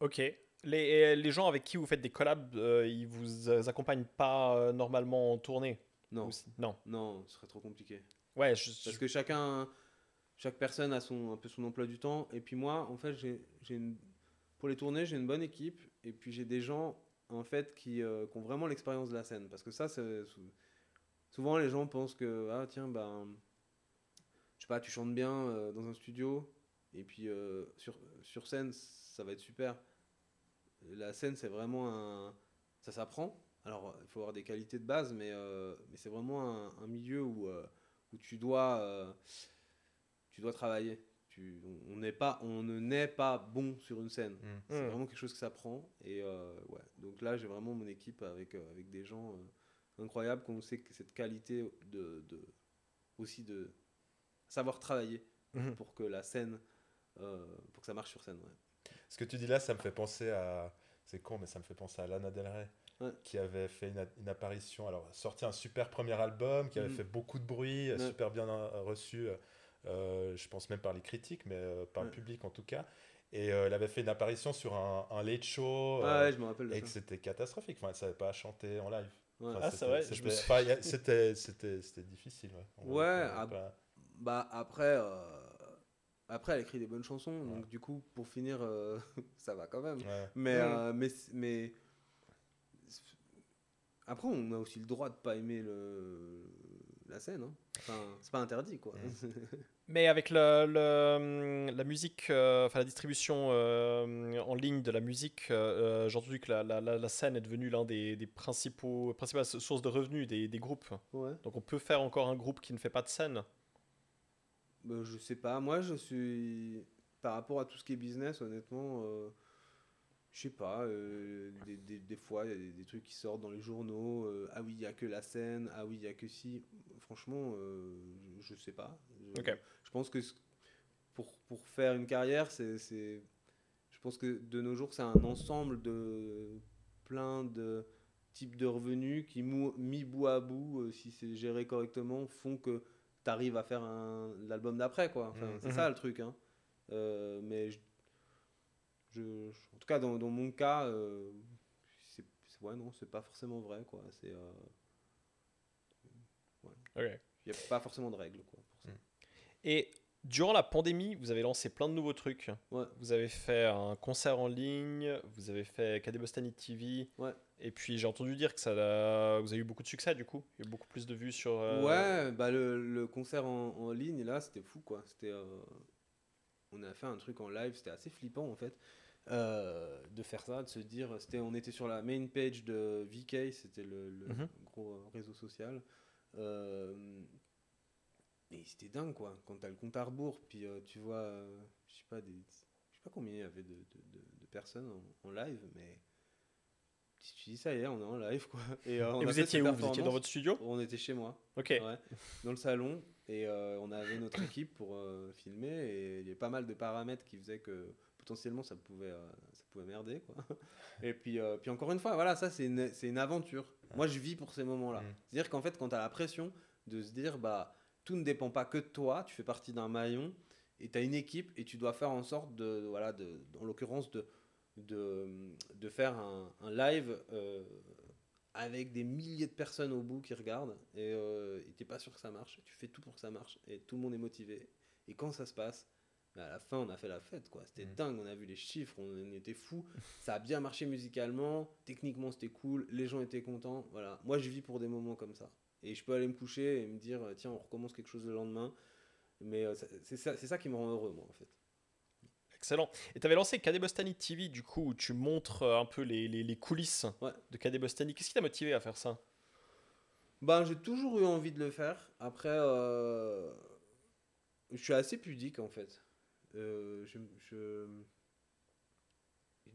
S2: Ok. Les, les gens avec qui vous faites des collabs, euh, ils vous euh, accompagnent pas euh, normalement en tournée?
S3: Non,
S2: Ou- Non.
S3: non, ce serait trop compliqué.
S2: Ouais,
S3: Parce que chacun, chaque personne a son, un peu son emploi du temps. Et puis moi, en fait, j'ai, une, pour les tournées, j'ai une bonne équipe. Et puis j'ai des gens, en fait, qui, euh, qui ont vraiment l'expérience de la scène. Parce que ça, souvent les gens pensent que, ah tiens, ben, je sais pas, tu chantes bien euh, dans un studio. Et puis euh, sur, sur scène, ça va être super. La scène, c'est vraiment un. Ça s'apprend. Alors, il faut avoir des qualités de base, mais, mais c'est vraiment un milieu où. Où tu dois, euh, tu dois travailler. Tu, on, on n'est pas, on ne naît pas bon sur une scène.
S4: Mm.
S3: C'est
S2: Mm.
S3: vraiment quelque chose que ça prend. Et euh, ouais. Donc là, j'ai vraiment mon équipe avec, euh, avec des gens euh, incroyables qu'on sait que cette qualité de, de aussi de savoir travailler
S2: Mhm.
S3: pour que la scène, euh, pour que ça marche sur scène. Ouais.
S4: Ce que tu dis là, ça me fait penser à. C'est con, mais ça me fait penser à Lana Del Rey,
S3: Ouais.
S4: qui avait fait une, une apparition. Alors, sorti un super premier album, qui avait
S3: Mhm.
S4: fait beaucoup de bruit,
S3: Ouais.
S4: super bien euh, reçu, euh, je pense même par les critiques, mais euh, par le public en tout cas. Et euh, elle avait fait une apparition sur un, un late show.
S3: Ah
S4: euh,
S3: ouais, je me rappelle de
S4: et que
S3: ça.
S4: c'était catastrophique. Enfin, elle savait pas chanter en live.
S3: Ouais.
S4: Enfin,
S2: Ah, c'est
S4: c'était-
S2: suis-
S4: difficile. Ouais,
S3: ah,
S4: pas-
S3: Bah après, euh, après elle écrit des bonnes chansons, donc du coup pour finir, euh, [laughs] ça va quand même.
S4: ouais.
S3: Mais,
S2: Ouais.
S3: euh, mais, mais après on a aussi le droit de pas aimer le la scène. Hein. Enfin, c'est pas interdit quoi. [laughs]
S2: Mais avec le, le- la musique, euh, enfin la distribution euh, en ligne de la musique, euh, j'ai entendu que la, la- la- la scène est devenue l'un des, des principaux, principales sources de revenus des, des groupes.
S3: ouais.
S2: Donc on peut faire encore un groupe qui ne fait pas de scène.
S3: Bah, je sais pas. Moi je suis par rapport à tout ce qui est business, honnêtement. Je sais pas, euh, des, des- des fois il y a des, des trucs qui sortent dans les journaux. euh, ah oui, il y a que la scène. Ah oui, il y a que si. Franchement, euh, je, je sais pas. Je, pense que pour, pour faire une carrière, c'est, c'est- je pense que de nos jours, c'est un ensemble de plein de types de revenus qui, mou- mis bout à bout, si c'est géré correctement, font que tu arrives à faire un, l'album d'après. Quoi. Enfin,
S4: Mhm.
S3: C'est ça le truc. Hein. Mais je, je- en tout cas, dans, dans mon cas, euh, c'est, ouais, non, c'est pas forcément vrai. Quoi. C'est, euh, il n'y a pas forcément de règles. Quoi, pour ça.
S2: Et durant la pandémie, vous avez lancé plein de nouveaux trucs.
S3: Ouais.
S2: Vous avez fait un concert en ligne, vous avez fait KD Bostani TV.
S3: Ouais.
S2: Et puis j'ai entendu dire que ça a- vous avez eu beaucoup de succès du coup. Il y a eu beaucoup plus de vues sur. euh,
S3: Ouais, bah le, le concert en, en ligne, là, c'était fou, quoi. C'était, euh, on a fait un truc en live, c'était assez flippant, en fait, euh, de faire ça, de se dire, c'était, on était sur la main page de VK, c'était le, le
S2: Mhm.
S3: gros euh, réseau social. Euh, et c'était dingue, quoi. Quand t'as le compte à rebours, puis euh, tu vois, je sais pas, des, je sais pas combien il y avait de, de- de- de personnes en, en live, mais tu te dis, ça y est, on est en live, quoi. [laughs] Et, on
S2: Et
S3: a
S2: vous étiez où? Vous étiez dans votre studio?
S3: On était chez moi.
S2: Ok.
S3: Ouais, dans le salon et euh, on avait notre équipe pour euh, filmer et il y avait pas mal de paramètres qui faisaient que potentiellement ça pouvait euh, ça pouvait merder quoi. [laughs] Et puis euh, puis encore une fois voilà ça c'est une, c'est une aventure. Moi je vis pour ces moments-là.
S4: Mm.
S3: C'est-à-dire qu'en fait quand tu as la pression de se dire bah tout ne dépend pas que de toi, tu fais partie d'un maillon et tu as une équipe et tu dois faire en sorte de voilà de en l'occurrence de de, de faire un, un live euh, avec des milliers de personnes au bout qui regardent et et t'es pas sûr que ça marche. Tu fais tout pour que ça marche et tout le monde est motivé. Et quand ça se passe, bah, à la fin on a fait la fête quoi. C'était
S4: Mm.
S3: dingue, on a vu les chiffres, on était fou. Ça a bien marché musicalement, techniquement c'était cool, les gens étaient contents. Voilà, moi je vis pour des moments comme ça. Et je peux aller me coucher et me dire tiens on recommence quelque chose le lendemain. Mais euh, c'est ça, c'est ça qui me rend heureux moi en fait.
S2: Excellent. Et tu avais lancé KD Bostani TV du coup où tu montres euh, un peu les, les- les coulisses
S3: Ouais.
S2: de KD Bostani. Qu'est-ce qui t'a motivé à faire ça?
S3: Ben, j'ai toujours eu envie de le faire. Après, euh, je suis assez pudique en fait. Euh,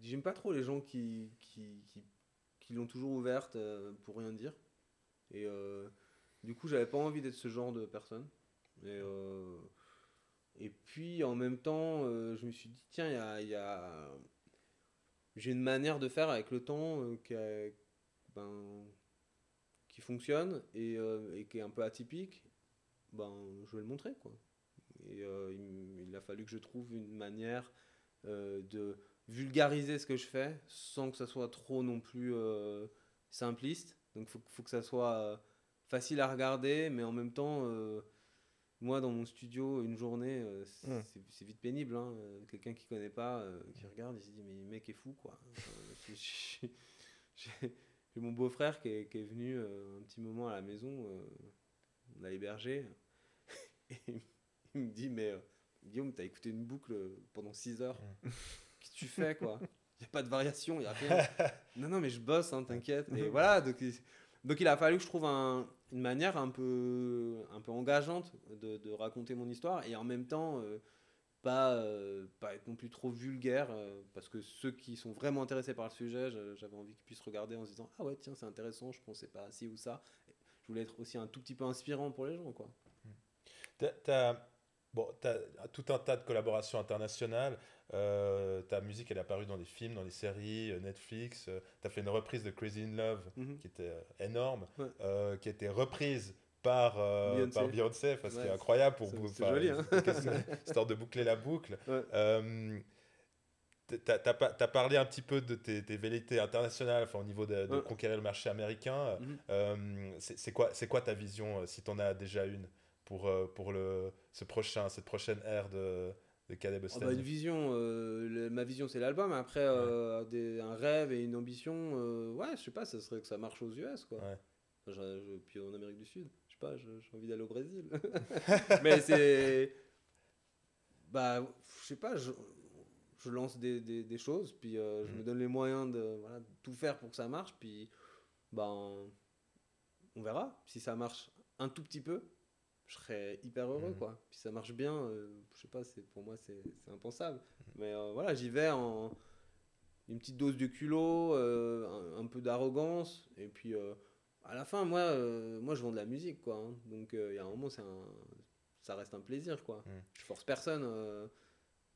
S3: j'aime pas trop les gens qui, qui, qui, qui l'ont toujours ouverte euh, pour rien dire. Et euh, du coup, j'avais pas envie d'être ce genre de personne. Et, euh, et puis, en même temps, euh, je me suis dit, tiens, il y a, y a- j'ai une manière de faire avec le temps qui, a- ben, qui fonctionne et, et qui est un peu atypique. Ben, je vais le montrer, quoi. Et euh, il, a fallu que je trouve une manière euh, de vulgariser ce que je fais sans que ça soit trop non plus euh, simpliste. Donc il faut, faut que ça soit facile à regarder, mais en même temps, moi dans mon studio, une journée, euh, c'est vite pénible. hein. Quelqu'un qui connaît pas, qui regarde, il se dit mais le mec est fou quoi. [laughs] J'ai- mon beau-frère qui est, qui est venu un petit moment à la maison, on a hébergé, [laughs] et [laughs] il me dit mais euh, Guillaume, t'as écouté une boucle pendant 6 heures. [laughs] Qu'est-ce que tu fais, quoi? Il n'y a pas de variation, il a rien. [laughs] non, non, mais je bosse, hein, t'inquiète. Et voilà, donc, il- donc il a fallu que je trouve un- une manière un peu, un peu engageante de, de raconter mon histoire et en même temps euh, pas, euh, pas être non plus trop vulgaire euh, parce que ceux qui sont vraiment intéressés par le sujet, je- j'avais envie qu'ils puissent regarder en se disant Ah ouais, tiens, c'est intéressant, je pensais pas à ci ou ça. Je voulais être aussi un tout petit peu inspirant pour les gens, quoi.
S4: T'as- T'as bon, t'as tout un tas de collaborations internationales. Euh, ta musique, elle est apparue dans des films, dans des séries, euh, Netflix. Euh, t'as fait une reprise de Crazy in Love
S3: Mhm.
S4: qui était euh, énorme,
S3: Ouais.
S4: qui a été reprise par
S3: Beyoncé.
S4: par Beyoncé, enfin, ce qui
S3: Ouais,
S4: est incroyable pour
S3: c'est- c'est joli, hein. [laughs]
S4: histoire de boucler la boucle.
S3: Ouais.
S4: Tu as, parlé un petit peu de tes, tes velléités internationales, enfin, au niveau de, conquérir le marché américain.
S3: Mhm.
S4: C'est c'est quoi, c'est quoi ta vision, si tu en as déjà une, pour, euh, pour le, ce prochain, cette prochaine ère de, de Caleb
S3: Oh, bah, une vision, euh, le- ma vision c'est l'album. Après, euh, des- un rêve et une ambition, ouais, je sais pas, ça serait que ça marche aux US, quoi.
S4: Ouais.
S3: Enfin, je- je- puis en Amérique du Sud, je sais pas, j'ai envie d'aller au Brésil. [laughs] Mais c'est. Bah, je sais pas, je, je lance des, des, des choses, puis euh, je me donne les moyens de, voilà, de tout faire pour que ça marche, puis ben, on verra. Si ça marche un tout petit peu, je serais hyper heureux,
S4: Mhm.
S3: quoi. Puis ça marche bien, euh, je sais pas, c'est pour moi c'est c'est impensable. Mais euh, voilà, j'y vais en une petite dose de culot, euh, un, un peu d'arrogance, et puis à la fin, moi, moi je vends de la musique, quoi. hein. Donc il y a un moment, c'est un, ça reste un plaisir, quoi.
S4: Mhm.
S3: Je force personne.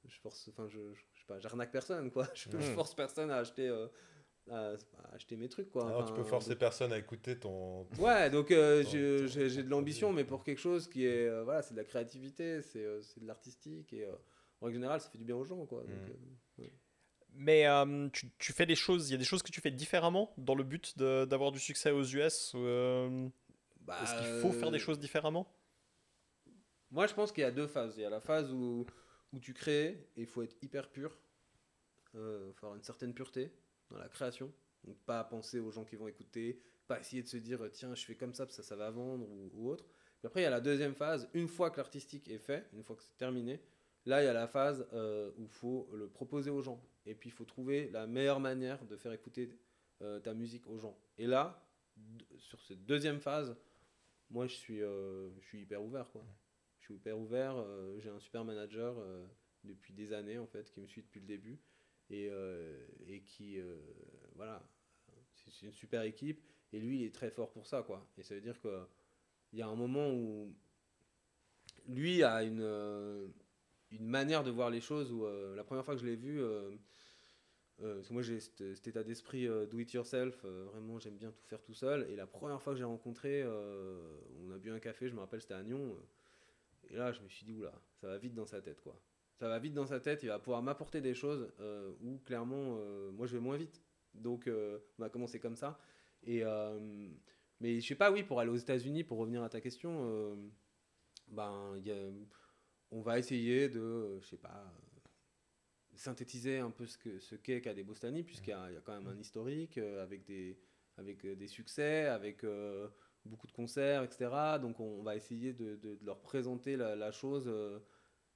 S3: je force, enfin, je, je, je sais pas, j'arnaque personne, quoi. [laughs] Je, je force personne à acheter, à, à acheter mes trucs, quoi.
S4: Alors, tu
S3: Enfin,
S4: peux forcer
S3: donc-
S4: personne à écouter ton.
S3: Ouais, donc euh, j'ai j'ai de l'ambition, mais pour quelque chose qui est, euh, voilà, c'est de la créativité, c'est euh, c'est de l'artistique, et euh, en règle générale, ça fait du bien aux gens, quoi. Donc,
S4: Mhm.
S3: euh,
S2: Mais euh, tu, tu fais des choses, il y a des choses que tu fais différemment dans le but de- d'avoir du succès aux US euh,
S3: bah,
S2: Est-ce qu'il faut faire des choses différemment?
S3: Moi, je pense qu'il y a deux phases. Il y a la phase où, où tu crées et il faut être hyper pur. Euh, faut avoir une certaine pureté la création. Donc, pas penser aux gens qui vont écouter, pas essayer de se dire tiens, je fais comme ça, ça, va vendre ou, autre. Puis après, il y a la deuxième phase. Une fois que l'artistique est fait, une fois que c'est terminé, là, il y a la phase euh, où il faut le proposer aux gens. Et puis, il faut trouver la meilleure manière de faire écouter euh, ta musique aux gens. Et là, sur cette deuxième phase, moi, je suis, euh, hyper ouvert. Quoi. Je suis hyper ouvert. euh, j'ai un super manager euh, depuis des années, en fait, qui me suit depuis le début. Et, euh, et qui, euh, voilà, c'est une super équipe. Et lui, il est très fort pour ça, quoi. Et ça veut dire qu'il y a un moment où lui a une, euh, une manière de voir les choses où la première fois que je l'ai vu, que moi j'ai cet, cet état d'esprit do it yourself, vraiment j'aime bien tout faire tout seul. Et la première fois que j'ai rencontré, on a bu un café, je me rappelle c'était à Nyon. et là je me suis dit, oula, ça va vite dans sa tête quoi. Ça va vite dans sa tête, il va pouvoir m'apporter des choses euh, où clairement euh, moi je vais moins vite. Donc euh, on a commencé comme ça. Et, mais je sais pas, oui, pour aller aux États-Unis, pour revenir à ta question, ben, y a- on va essayer de, je sais pas, synthétiser un peu ce que ce qu'est Cadet Bostani, puisqu'il y, a quand même un historique avec des avec des succès, avec beaucoup de concerts, etc. Donc on, va essayer de, leur présenter la, chose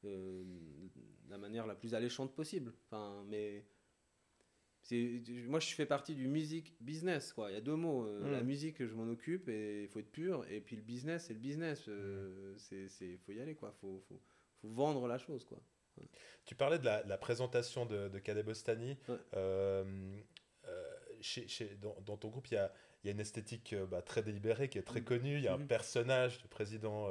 S3: la manière la plus alléchante possible. Enfin, mais moi je fais partie du music business quoi. Il y a deux mots. euh,
S2: Mm.
S3: La musique je m'en occupe et il faut être pur. Et puis le business c'est le business. euh, c'est faut y aller quoi. Faut, faut faut vendre la chose quoi.
S4: Tu parlais de la, de la présentation de, de Cadet Bostani.
S3: Ouais.
S4: Euh, euh, chez, chez- dans, dans ton groupe, il y a, y a une esthétique euh, bah, très délibérée qui est très
S3: Mhm.
S4: connue. Il y a un
S3: Mhm.
S4: personnage du président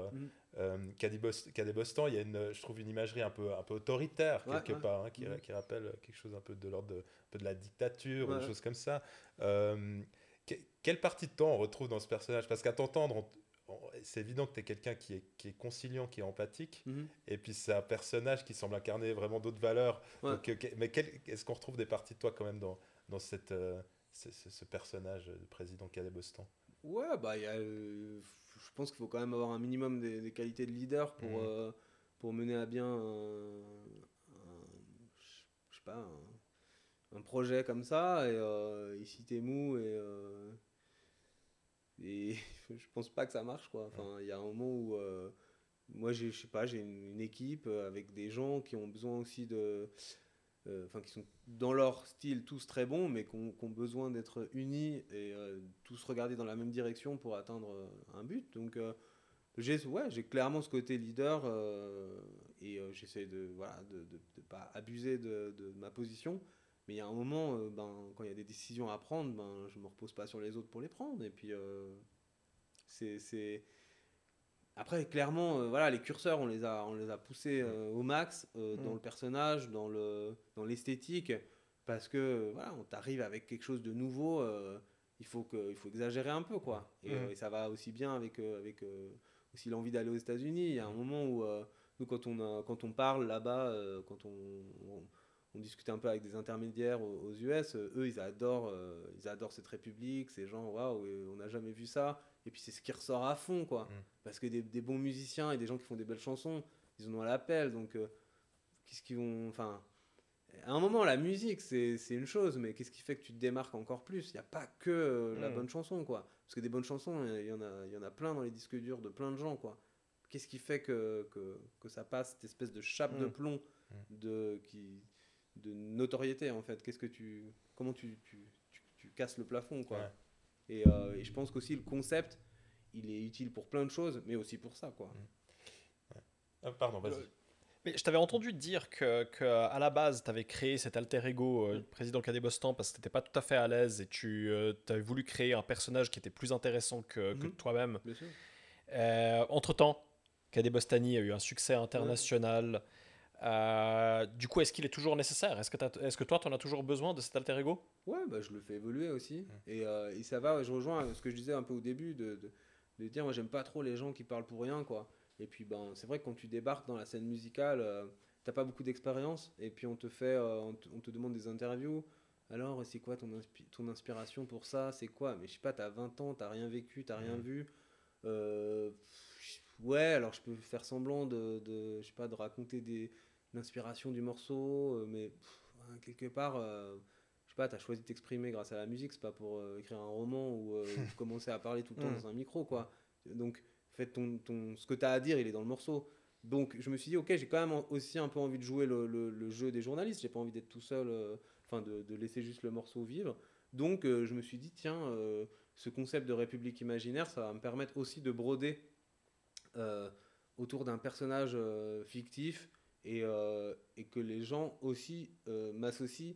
S4: euh,
S3: Mhm.
S4: euh, Cadet Bos- Cadet Bostan. Il y a, une, je trouve, une imagerie un peu, un peu autoritaire,
S3: Ouais,
S4: quelque
S3: ouais.
S4: part, hein, qui,
S3: Mhm.
S4: qui rappelle quelque chose un peu de l'ordre de, un peu de la dictature, ou
S3: Ouais,
S4: des
S3: ouais.
S4: choses comme ça. Euh, que- quelle partie de temps on retrouve dans ce personnage? Parce qu'à t'entendre, c'est évident que tu es quelqu'un qui est, qui est conciliant, qui est empathique.
S3: Mhm.
S4: Et puis c'est un personnage qui semble incarner vraiment d'autres valeurs. Donc, euh, que- mais est-ce qu'on retrouve des parties de toi quand même dans, dans cette, euh, ce, personnage de président Calais Bostan
S3: Ouais, bah, il y a, je pense qu'il faut quand même avoir un minimum des, des qualités de leader pour,
S4: Mhm.
S3: euh, pour mener à bien un, un- je sais pas, un, un projet comme ça. Et euh, ici, t'es mou et, euh, et [laughs] je pense pas que ça marche, quoi. Enfin, il y a un moment où euh, moi, j'ai, je sais pas, j'ai une, une équipe euh, avec des gens qui ont besoin aussi de euh, enfin qui sont dans leur style tous très bons, mais qui ont, besoin d'être unis et euh, tous regarder dans la même direction pour atteindre euh, un but. Donc euh, j'ai ouais, clairement ce côté leader et j'essaie de voilà de, pas abuser de, ma position. Mais il y a un moment, ben, quand il y a des décisions à prendre, ben, je me repose pas sur les autres pour les prendre. Et puis, c'est... Après, clairement, euh, voilà, les curseurs, on les a, on les a poussés euh, au max euh, dans le personnage, dans, le, dans l'esthétique, parce que voilà, on t'arrive avec quelque chose de nouveau. il faut que, il faut exagérer un peu, quoi. Et, et ça va aussi bien avec, avec aussi l'envie d'aller aux États-Unis. Il y a un moment où nous, quand on, quand on parle là-bas, quand on, on- on discutait un peu avec des intermédiaires aux, aux US. eux, ils adorent, ils adorent cette république. Ces gens, waouh, on n'a jamais vu ça. Et puis c'est ce qui ressort à fond, quoi.
S4: Mm.
S3: Parce que des, des bons musiciens et des gens qui font des belles chansons, ils en ont à l'appel. Donc, euh, qu'est-ce qu'ils vont. Enfin, à un moment, la musique, c'est une chose, mais qu'est-ce qui fait que tu te démarques encore plus? Il n'y a pas que euh, la
S2: Mm.
S3: bonne chanson, quoi. Parce que des bonnes chansons, il y, en a, il y en a plein dans les disques durs de plein de gens, quoi. Qu'est-ce qui fait que, que, que ça passe cette espèce de chape de
S2: Mm.
S3: plomb de, qui, de notoriété, en fait? Qu'est-ce que tu. Comment tu, tu, tu, tu casses le plafond, quoi?
S4: Ouais.
S3: Et, euh, et je pense qu'aussi le concept, il est utile pour plein de choses, mais aussi pour ça, quoi.
S4: Ah, pardon, vas-y.
S2: Mais je t'avais entendu dire que, que à la base, tu avais créé cet alter ego, euh, président Cadet Boston, parce que tu n'étais pas tout à fait à l'aise et tu avais voulu créer un personnage qui était plus intéressant que, que
S3: Mhm.
S2: toi-même. Euh, entre-temps, Cadet Bostani a eu un succès international. Euh, du coup, est-ce qu'il est toujours nécessaire? Est-ce que, est-ce que toi, tu en as toujours besoin de cet alter ego?
S3: Ouais, bah, je le fais évoluer aussi. Et, euh, et ça va, je rejoins ce que je disais un peu au début, de, de, de dire, moi j'aime pas trop les gens qui parlent pour rien, quoi. Et puis, ben, c'est vrai que quand tu débarques dans la scène musicale, euh, t'as pas beaucoup d'expérience, et puis on te fait, euh, on, te, on te demande des interviews. Alors, c'est quoi ton, inspi- ton inspiration pour ça? C'est quoi? Mais je sais pas, t'as 20 ans, t'as rien vécu, t'as rien
S4: Mm.
S3: vu. Ouais, alors je peux faire semblant de, de je sais pas, de raconter des, l'inspiration du morceau, euh, mais pff, hein, quelque part, euh, je sais pas, t'as choisi de t'exprimer grâce à la musique, c'est pas pour euh, écrire un roman ou euh, [laughs] commencer à parler tout le temps
S2: Mm.
S3: dans un micro, quoi. Donc, fait, ton, ton, ce que t'as à dire, il est dans le morceau. Donc, je me suis dit, ok, j'ai quand même aussi un peu envie de jouer le, le- le jeu des journalistes, j'ai pas envie d'être tout seul, enfin, de, de laisser juste le morceau vivre. Donc, je me suis dit, tiens, ce concept de république imaginaire, ça va me permettre aussi de broder autour d'un personnage fictif et, euh, et que les gens aussi euh, m'associent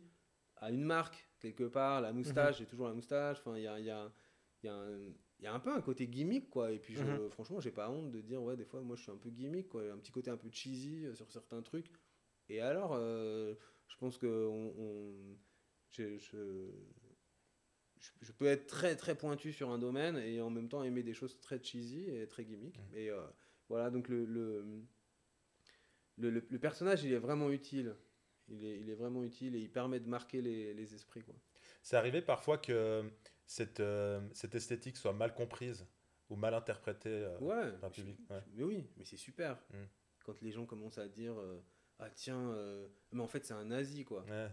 S3: à une marque quelque part. La moustache, j'ai toujours la moustache. Enfin, il y a, y, a, y, a y a un peu un côté gimmick, quoi. Et puis, je,
S2: Mhm.
S3: franchement, j'ai pas honte de dire, ouais, des fois, moi, je suis un peu gimmick, quoi. Un petit côté un peu cheesy euh, sur certains trucs. Et alors, euh, je pense que on, on- je, je, je- je peux être très très pointu sur un domaine et en même temps aimer des choses très cheesy et très gimmick.
S4: Mhm.
S3: Et voilà, donc le, le, le, le- le personnage, il est vraiment utile. Il est, il est vraiment utile et il permet de marquer les, les esprits. Quoi.
S4: C'est arrivé parfois que cette, euh, cette esthétique soit mal comprise ou mal interprétée euh,
S3: Ouais,
S4: par le public. ouais.
S3: mais oui, mais c'est super.
S4: Mm.
S3: Quand les gens commencent à dire euh, Ah tiens, euh, mais en fait c'est un nazi quoi.
S4: Ouais.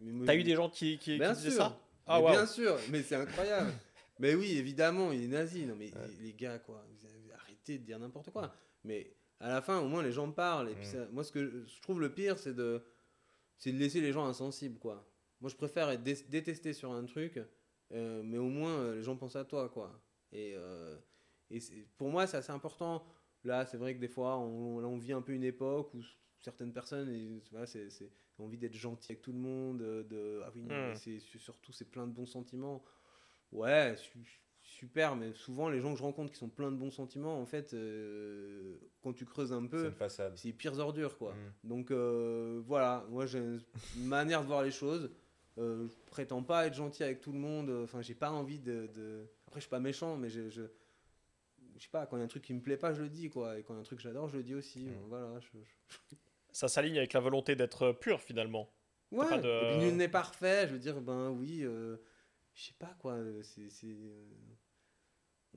S3: Mais
S2: T'as
S3: je-
S2: eu des gens qui, qui, qui
S3: Bien
S2: disaient
S3: sûr.
S2: ça? Ah.
S3: Bien sûr, mais c'est incroyable. [laughs] mais oui, évidemment, il est nazi. Non, mais
S4: Ouais.
S3: les gars, quoi, vous avez arrêtez de dire n'importe quoi. Mais à la fin, au moins, les gens parlent. Et puis,
S4: Mm.
S3: ça- moi, ce que je- je trouve le pire, c'est de, c'est de laisser les gens insensibles, quoi. Moi, je préfère être dé- détesté sur un truc, euh, mais au moins, euh, les gens pensent à toi, quoi. Et, euh, et pour moi, c'est assez important. Là, c'est vrai que des fois, on, là, on vit un peu une époque où certaines personnes, et, voilà, ont envie d'être gentil avec tout le monde. De, ah oui,
S2: Mm.
S3: c'est surtout, c'est plein de bons sentiments. Ouais, su- super, mais souvent, les gens que je rencontre qui sont pleins de bons sentiments, en fait, euh, quand tu creuses un
S4: C'est
S3: peu,
S4: une façade.
S3: c'est les pires ordures, quoi.
S4: Mm.
S3: Donc euh, voilà, moi j'ai une manière de voir les choses. Euh, je prétends pas être gentil avec tout le monde. Enfin, j'ai pas envie de, de- Après, je suis pas méchant, mais je, je, je sais pas. Quand il y a un truc qui me plaît pas, je le dis, quoi. Et quand il y a un truc que j'adore, je le dis aussi.
S4: Mm.
S3: Voilà. je- je-
S2: Ça s'aligne avec la volonté d'être pur finalement.
S3: Ouais.
S2: pas de-
S3: Et puis nul n'est parfait. Je veux dire, ben oui. euh, je sais pas quoi. C'est.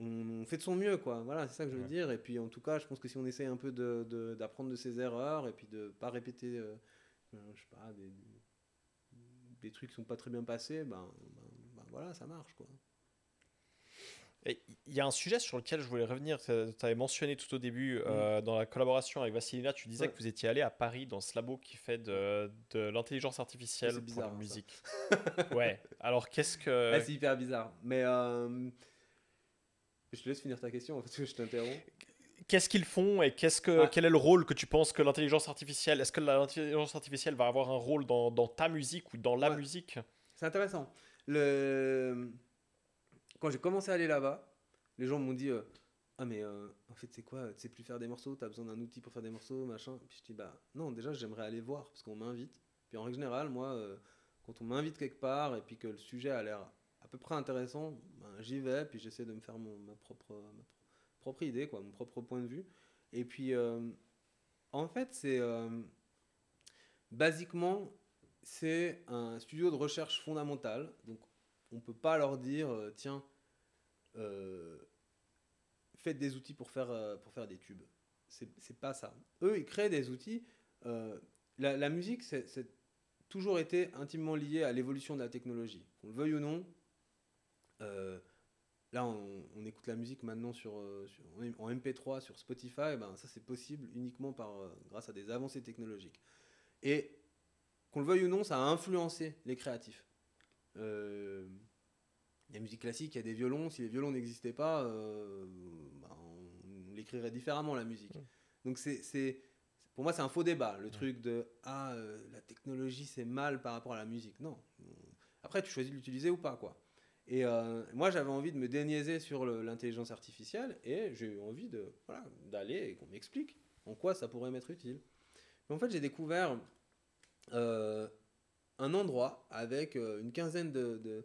S3: On, on fait de son mieux, quoi. Voilà, c'est ça que je veux
S4: Ouais.
S3: dire. Et puis, en tout cas, je pense que si on essaye un peu de- de- d'apprendre de, ses erreurs et puis de pas répéter, euh, euh, je sais pas, des, des trucs qui sont pas très bien passés, ben, ben- ben voilà, ça marche, quoi.
S2: Il y a un sujet sur lequel je voulais revenir. Tu avais mentionné tout au début, euh, dans la collaboration avec Vassilina, tu disais
S3: Mm. Ouais.
S2: que vous étiez allé à Paris dans ce labo qui fait de, de l'intelligence artificielle
S3: C'est
S2: pour
S3: bizarre,
S2: la musique. ouais. Alors qu'est-ce que.
S3: Ouais, [laughs] c'est hyper bizarre. Mais euh, je te laisse finir ta question [laughs] parce que je t'interromps.
S2: Qu'est-ce qu'ils font et qu'est-ce que,
S3: Ah.
S2: quel est le rôle que tu penses que l'intelligence artificielle, est-ce que l'intelligence artificielle va avoir un rôle dans, dans ta musique ou dans la
S3: Ouais.
S2: musique?
S3: C'est intéressant. Le... Quand j'ai commencé à aller là-bas, les gens m'ont dit euh, Ah, mais euh, en fait, c'est quoi? Tu sais plus faire des morceaux Tu as besoin d'un outil pour faire des morceaux machin. Puis je dis Bah non, déjà, j'aimerais aller voir parce qu'on m'invite. Puis en règle générale, moi, euh, quand on m'invite quelque part et puis que le sujet a l'air peu près intéressant, ben, j'y vais. Puis j'essaie de me faire mon, ma, propre, ma pro- propre idée, quoi, mon propre point de vue. Et puis, euh, en fait, c'est. euh, basiquement, c'est un studio de recherche fondamentale. Donc, on ne peut pas leur dire, euh, tiens, faites des outils pour faire, pour faire des tubes. C'est pas ça. Eux, ils créent des outils. la, la musique, c'est toujours été intimement lié à l'évolution de la technologie. Qu'on le veuille ou non, euh, là, on, on écoute la musique maintenant sur, euh, sur- en MP3 sur Spotify. Ben, ça, c'est possible uniquement par, euh, grâce à des avancées technologiques. Et qu'on le veuille ou non, ça a influencé les créatifs. Euh, la musique classique, il y a des violons. Si les violons n'existaient pas, euh, ben, on l'écrirait différemment, la musique. Donc, c'est, c'est- pour moi, c'est un faux débat, le truc de Ah, euh, la technologie, c'est mal par rapport à la musique. Non. Après, tu choisis de l'utiliser ou pas, quoi. Et euh, moi, j'avais envie de me déniaiser sur l'intelligence artificielle et j'ai eu envie de, voilà, d'aller et qu'on m'explique en quoi ça pourrait m'être utile. Mais en fait, j'ai découvert euh, un endroit avec euh, une quinzaine de,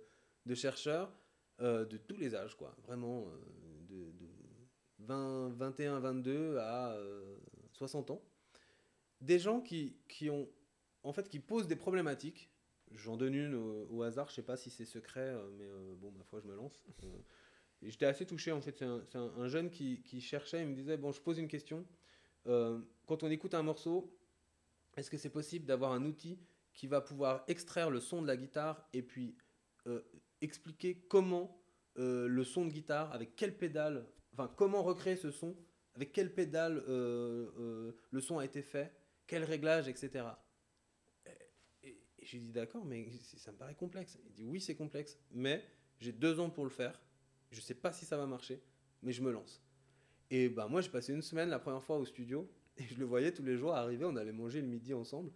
S3: chercheurs de tous les âges, quoi. Vraiment, de, de 20, 21, 22 à euh, 60 ans. Des gens qui, qui ont, en fait, qui posent des problématiques. J'en donne une au, hasard, je sais pas si c'est secret, euh, mais euh, bon, ma foi, je me lance. Euh, j'étais assez touché, en fait. C'est un, jeune qui, cherchait, il me disait, bon, je pose une question. Quand on écoute un morceau, est-ce que c'est possible d'avoir un outil qui va pouvoir extraire le son de la guitare et puis expliquer comment le son de guitare, avec quelle pédale, enfin comment recréer ce son, avec quelle pédale le son a été fait, quel réglage, etc. Et, et j'ai dit d'accord, mais ça me paraît complexe. Il dit oui, c'est complexe, mais j'ai deux ans pour le faire. Je sais pas si ça va marcher, mais je me lance. Et bah moi j'ai passé une semaine la première fois au studio [laughs] et je le voyais tous les jours arriver, on allait manger le midi ensemble.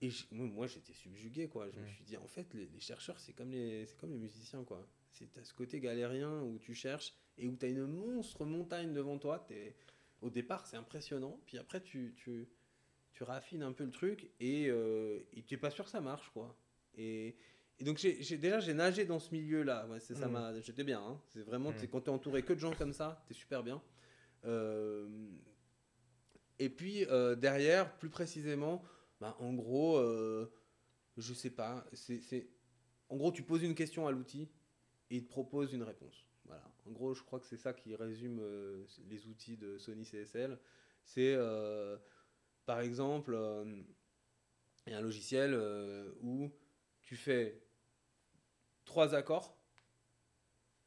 S3: Et moi, j'étais subjugué quoi. Je me suis dit en fait les, les chercheurs c'est comme les c'est comme les musiciens quoi. C'est à ce côté galérien où tu cherches et où tu as une monstre montagne devant toi. Au départ c'est impressionnant, puis après tu, tu, tu raffines un peu le truc et euh, et tu n'es pas sûr que ça marche quoi. Et, et donc j'ai j'ai- déjà j'ai nagé dans ce milieu là. Ouais, c'est ça
S4: Mm.
S3: m'a j'étais bien. hein. C'est vraiment
S4: Mm.
S3: t'es- quand tu es entouré que de gens comme ça, tu es super bien. Euh, et puis euh, derrière, plus précisément, bah, en gros, euh, je sais pas, c'est, c'est- en gros, tu poses une question à l'outil et il te propose une réponse. Voilà. En gros, je crois que c'est ça qui résume les outils de Sony CSL. C'est, par exemple, euh, il y a un logiciel euh, où tu fais trois accords,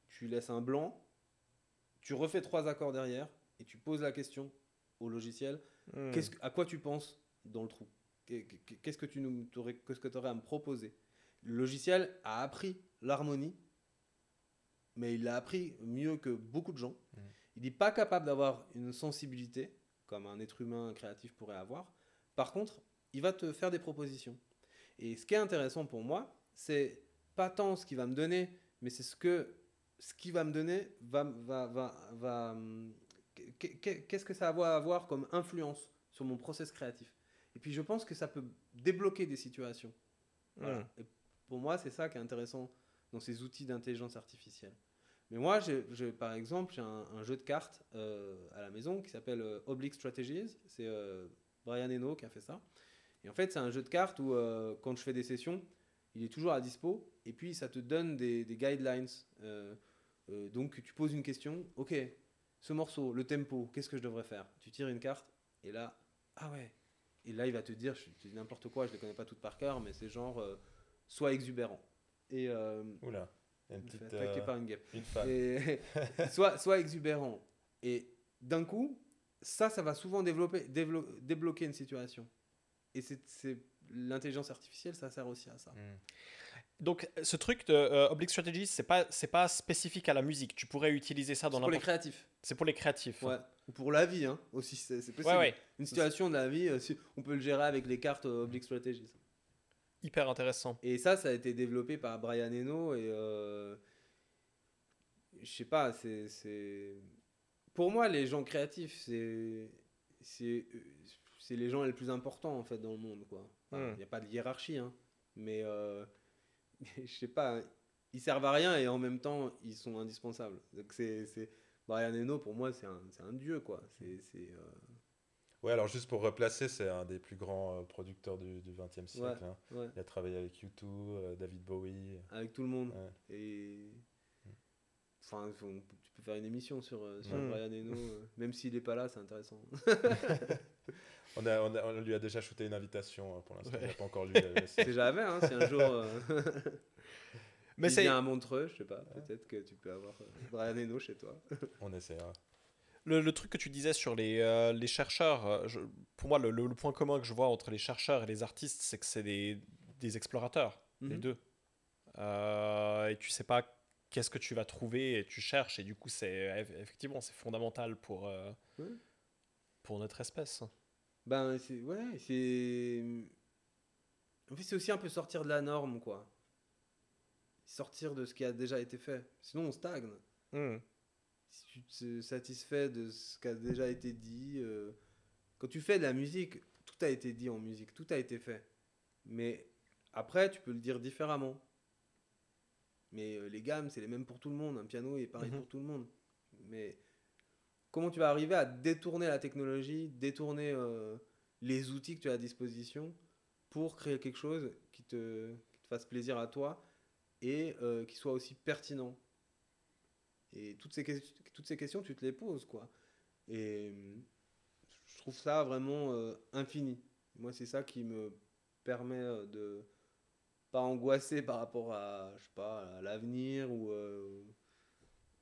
S3: tu laisses un blanc, tu refais trois accords derrière et tu poses la question au logiciel
S2: Hmm.
S3: Qu'est-ce à quoi tu penses dans le trou? Qu'est- qu'est- Qu'est-ce que tu nous t'aurais- qu'est-ce que aurais à me proposer? Le logiciel a appris l'harmonie, mais il l'a appris mieux que beaucoup de gens.
S4: Mm.
S3: Il n'est pas capable d'avoir une sensibilité comme un être humain créatif pourrait avoir. Par contre, il va te faire des propositions. Et ce qui est intéressant pour moi, c'est pas tant ce qu'il va me donner, mais c'est ce que ce qu'il va me donner va, va, va, va, qu'est- qu'est- qu'est-ce que ça va avoir comme influence sur mon process créatif. Et puis je pense que ça peut débloquer des situations. Voilà.
S2: Hmm.
S3: Et pour moi, c'est ça qui est intéressant dans ces outils d'intelligence artificielle. Mais moi, par exemple, j'ai un, jeu de cartes euh, à la maison qui s'appelle euh, Oblique Strategies. C'est euh, Brian Eno qui a fait ça. Et en fait, c'est un jeu de cartes où, euh, quand je fais des sessions, il est toujours à dispo. Et puis, ça te donne des, guidelines. Donc, tu poses une question. Ok, ce morceau, le tempo, qu'est-ce que je devrais faire? Tu tires une carte. Et là, ah ouais. Et là, il va te dire, je te n'importe quoi, je les connais pas toutes par cœur, mais c'est genre, soit exubérant.
S4: Oula, une
S3: fait
S4: petite.
S3: attaquer
S4: euh,
S3: par une guêpe.
S4: une fan.
S3: Et [laughs] soit, soit exubérant. Et d'un coup, ça, ça va souvent développer, dévelop- débloquer une situation. Et c'est, l'intelligence artificielle, ça sert aussi à ça.
S4: Mm.
S2: Donc, ce truc de euh, Oblique Strategy, c'est pas, c'est pas spécifique à la musique. Tu pourrais utiliser ça dans
S3: C'est pour les
S2: n'importe.
S3: créatifs.
S2: C'est pour les créatifs.
S3: Ouais. Ou pour la vie, hein, aussi, c'est, possible.
S2: ouais, ouais.
S3: Une situation de la vie, euh, si- on peut le gérer avec les cartes euh, Oblique Strategies.
S2: Hyper intéressant.
S3: Et ça, ça a été développé par Brian Eno et euh, je sais pas, c'est, c'est pour moi les gens créatifs, c'est c'est c'est les gens les plus importants en fait dans le monde quoi. Il
S2: Hmm.
S3: n'y a pas de hiérarchie hein, mais euh, [laughs] je sais pas, ils servent à rien et en même temps ils sont indispensables. Donc c'est Brian Eno pour moi c'est un, c'est un dieu quoi. C'est euh,
S4: Ouais, alors juste pour replacer, c'est un des plus grands euh, producteurs du XXe siècle. hein.
S3: Ouais,
S4: Il a travaillé avec U2, euh, David Bowie.
S3: avec tout le monde.
S4: Ouais.
S3: Et. Enfin, on- tu peux faire une émission sur, euh, sur
S2: Ouais.
S3: Brian Eno. euh, [laughs] même s'il est pas là, c'est intéressant. [laughs]
S4: On, a, on, a- on lui a déjà shooté une invitation hein, pour l'instant.
S2: Ouais.
S4: Il n'a pas encore lu. [laughs]
S3: C'est jamais, hein, si un jour. euh,
S2: Mais
S3: il
S2: c'est
S3: vient à Montreux, je sais pas, peut-être que tu peux avoir euh, Brian Eno chez toi.
S4: On essaiera.
S2: Le, le truc que tu disais sur les, euh, les chercheurs. euh, je- pour moi, le, le- le point commun que je vois entre les chercheurs et les artistes, c'est que c'est des, des explorateurs, les
S3: Mhm.
S2: deux. Euh, et tu sais pas qu'est-ce que tu vas trouver et tu cherches. Et du coup, c'est eff- effectivement c'est fondamental pour, euh,
S3: Ouais.
S2: pour notre espèce.
S3: Ben, c'est. Ouais, c'est. En fait, c'est aussi un peu sortir de la norme, quoi. Sortir de ce qui a déjà été fait. Sinon, on stagne.
S2: Hmm.
S3: Si tu te satisfais de ce qui a déjà été dit. euh, Quand tu fais de la musique, tout a été dit en musique, tout a été fait. Mais après, tu peux le dire différemment. Mais euh, les gammes, c'est les mêmes pour tout le monde. Un piano est pareil
S2: Mhm.
S3: pour tout le monde. Mais comment tu vas arriver à détourner la technologie, détourner euh, les outils que tu as à disposition pour créer quelque chose qui te, qui te fasse plaisir à toi et euh, qui soit aussi pertinent? Et toutes ces, toutes ces questions, tu te les poses, quoi. Et je trouve ça vraiment euh, infini. Moi, c'est ça qui me permet euh, de pas angoisser par rapport à, je sais pas, l'avenir ou, euh,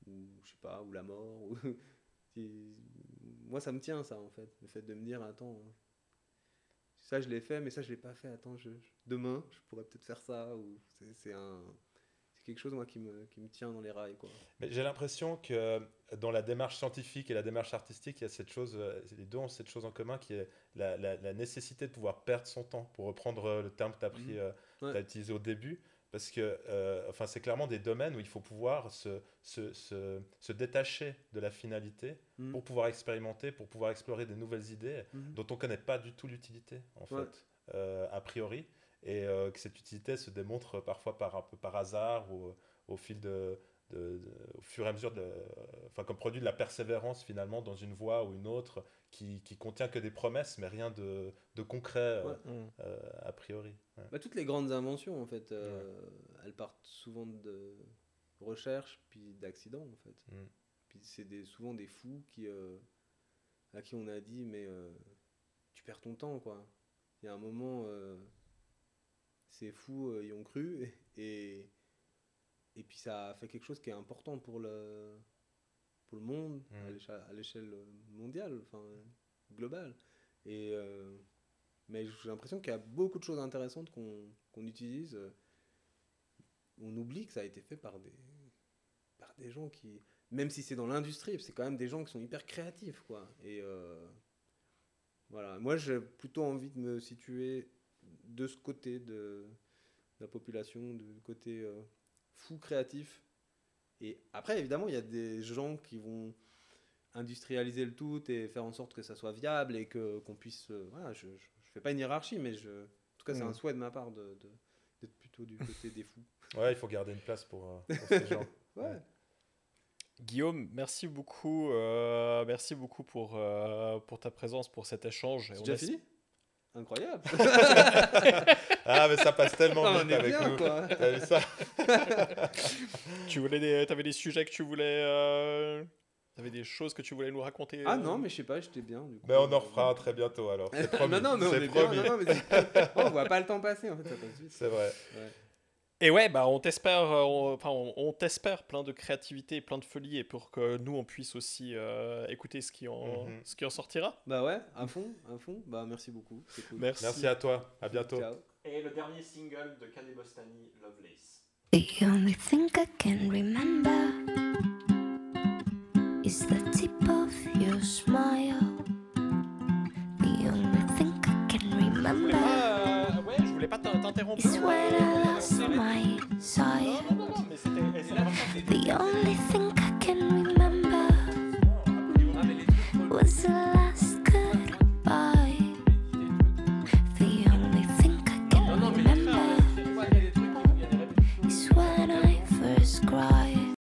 S3: ou, je sais pas, ou la mort. [laughs] Moi, ça me tient, ça, en fait. Le fait de me dire, attends, ça, je l'ai fait, mais ça, je l'ai pas fait. Attends, demain, je pourrais peut-être faire ça. Ou c'est un... Quelque chose, moi, qui me, qui me tient dans les rails, quoi.
S4: Mais j'ai l'impression que dans la démarche scientifique et la démarche artistique, il y a cette chose, euh, les deux ont cette chose en commun qui est la, la- la nécessité de pouvoir perdre son temps, pour reprendre euh, le terme que tu as, pris, euh,
S3: Ouais.
S4: t'as utilisé au début. Parce que euh, enfin, c'est clairement des domaines où il faut pouvoir se, se, se, se détacher de la finalité
S3: Mhm.
S4: pour pouvoir expérimenter, pour pouvoir explorer des nouvelles idées
S3: Mhm.
S4: dont on ne connaît pas du tout l'utilité, en
S3: Ouais.
S4: fait, euh, a priori. Et euh, que cette utilité se démontre parfois par, un peu par hasard ou au fil de, de- de- au fur et à mesure, de, enfin comme produit de la persévérance finalement dans une voie ou une autre qui, qui contient que des promesses mais rien de, de concret euh,
S3: Ouais.
S4: Euh, a priori. Ouais.
S3: Bah, toutes les grandes inventions, en fait, euh, elles partent souvent de recherche puis d'accidents, en fait.
S4: Mm.
S3: Puis c'est des, souvent des fous qui, euh, à qui on a dit, mais euh, tu perds ton temps, quoi. Il y a un moment, euh, ces fous euh, y ont cru et, et puis ça a fait quelque chose qui est important pour le, pour le monde,
S4: Mm.
S3: à l'échelle- à l'échelle mondiale, enfin globale. Et, euh, mais j'ai l'impression qu'il y a beaucoup de choses intéressantes qu'on qu'on utilise. On oublie que ça a été fait par des, par des gens qui, même si c'est dans l'industrie, c'est quand même des gens qui sont hyper créatifs, quoi. Et euh, voilà, moi j'ai plutôt envie de me situer de ce côté de, la population, du côté euh, fou créatif. Et après, évidemment, il y a des gens qui vont industrialiser le tout et faire en sorte que ça soit viable et que qu'on puisse. euh, voilà, je, je, je fais pas une hiérarchie, mais je, en tout cas, c'est
S2: Mm.
S3: un souhait de ma part de, de- d'être plutôt du côté des fous. [laughs]
S4: Ouais, il faut garder une place pour, euh, pour ces gens. [laughs]
S3: Ouais.
S2: Guillaume, merci beaucoup, euh, merci beaucoup pour, euh, pour ta présence, pour cet échange. Et
S3: C'est
S2: on
S3: déjà
S2: es-
S3: fini? Incroyable. [laughs]
S4: Ah, mais ça passe tellement
S3: Ah, on
S4: vite
S3: est
S4: avec
S3: bien,
S4: nous.
S3: quoi.
S4: T'as vu ça [laughs]
S2: Tu voulais des, avais des sujets que tu voulais, euh, t'avais des choses que tu voulais nous raconter.
S3: Ah
S2: euh
S3: non, mais je sais pas, j'étais bien. Du coup.
S4: Mais on en refera un très bientôt alors. C'est [laughs] promis.
S3: non, non, mais on est bien.
S4: promis.
S3: Non, non, mais c'est- Oh, on voit pas le temps passer en fait.
S4: C'est vrai.
S3: Ouais.
S2: Et ouais, bah on t'espère, euh, on- enfin on, on t'espère plein de créativité, et plein de folie, et pour que nous on puisse aussi euh, écouter ce qui en,
S4: Mhm.
S2: ce qui en sortira.
S3: Bah ouais, à fond, à fond. Bah merci beaucoup, c'est cool.
S2: Merci.
S4: Merci à toi. À bientôt.
S3: Ciao.
S2: Et le dernier single de Kanye Bostani, Lovelace.
S1: The only thing I can remember is the tip of your smile. ininterrompu. Non, I lost my sight. The only thing I can remember was the last goodbye.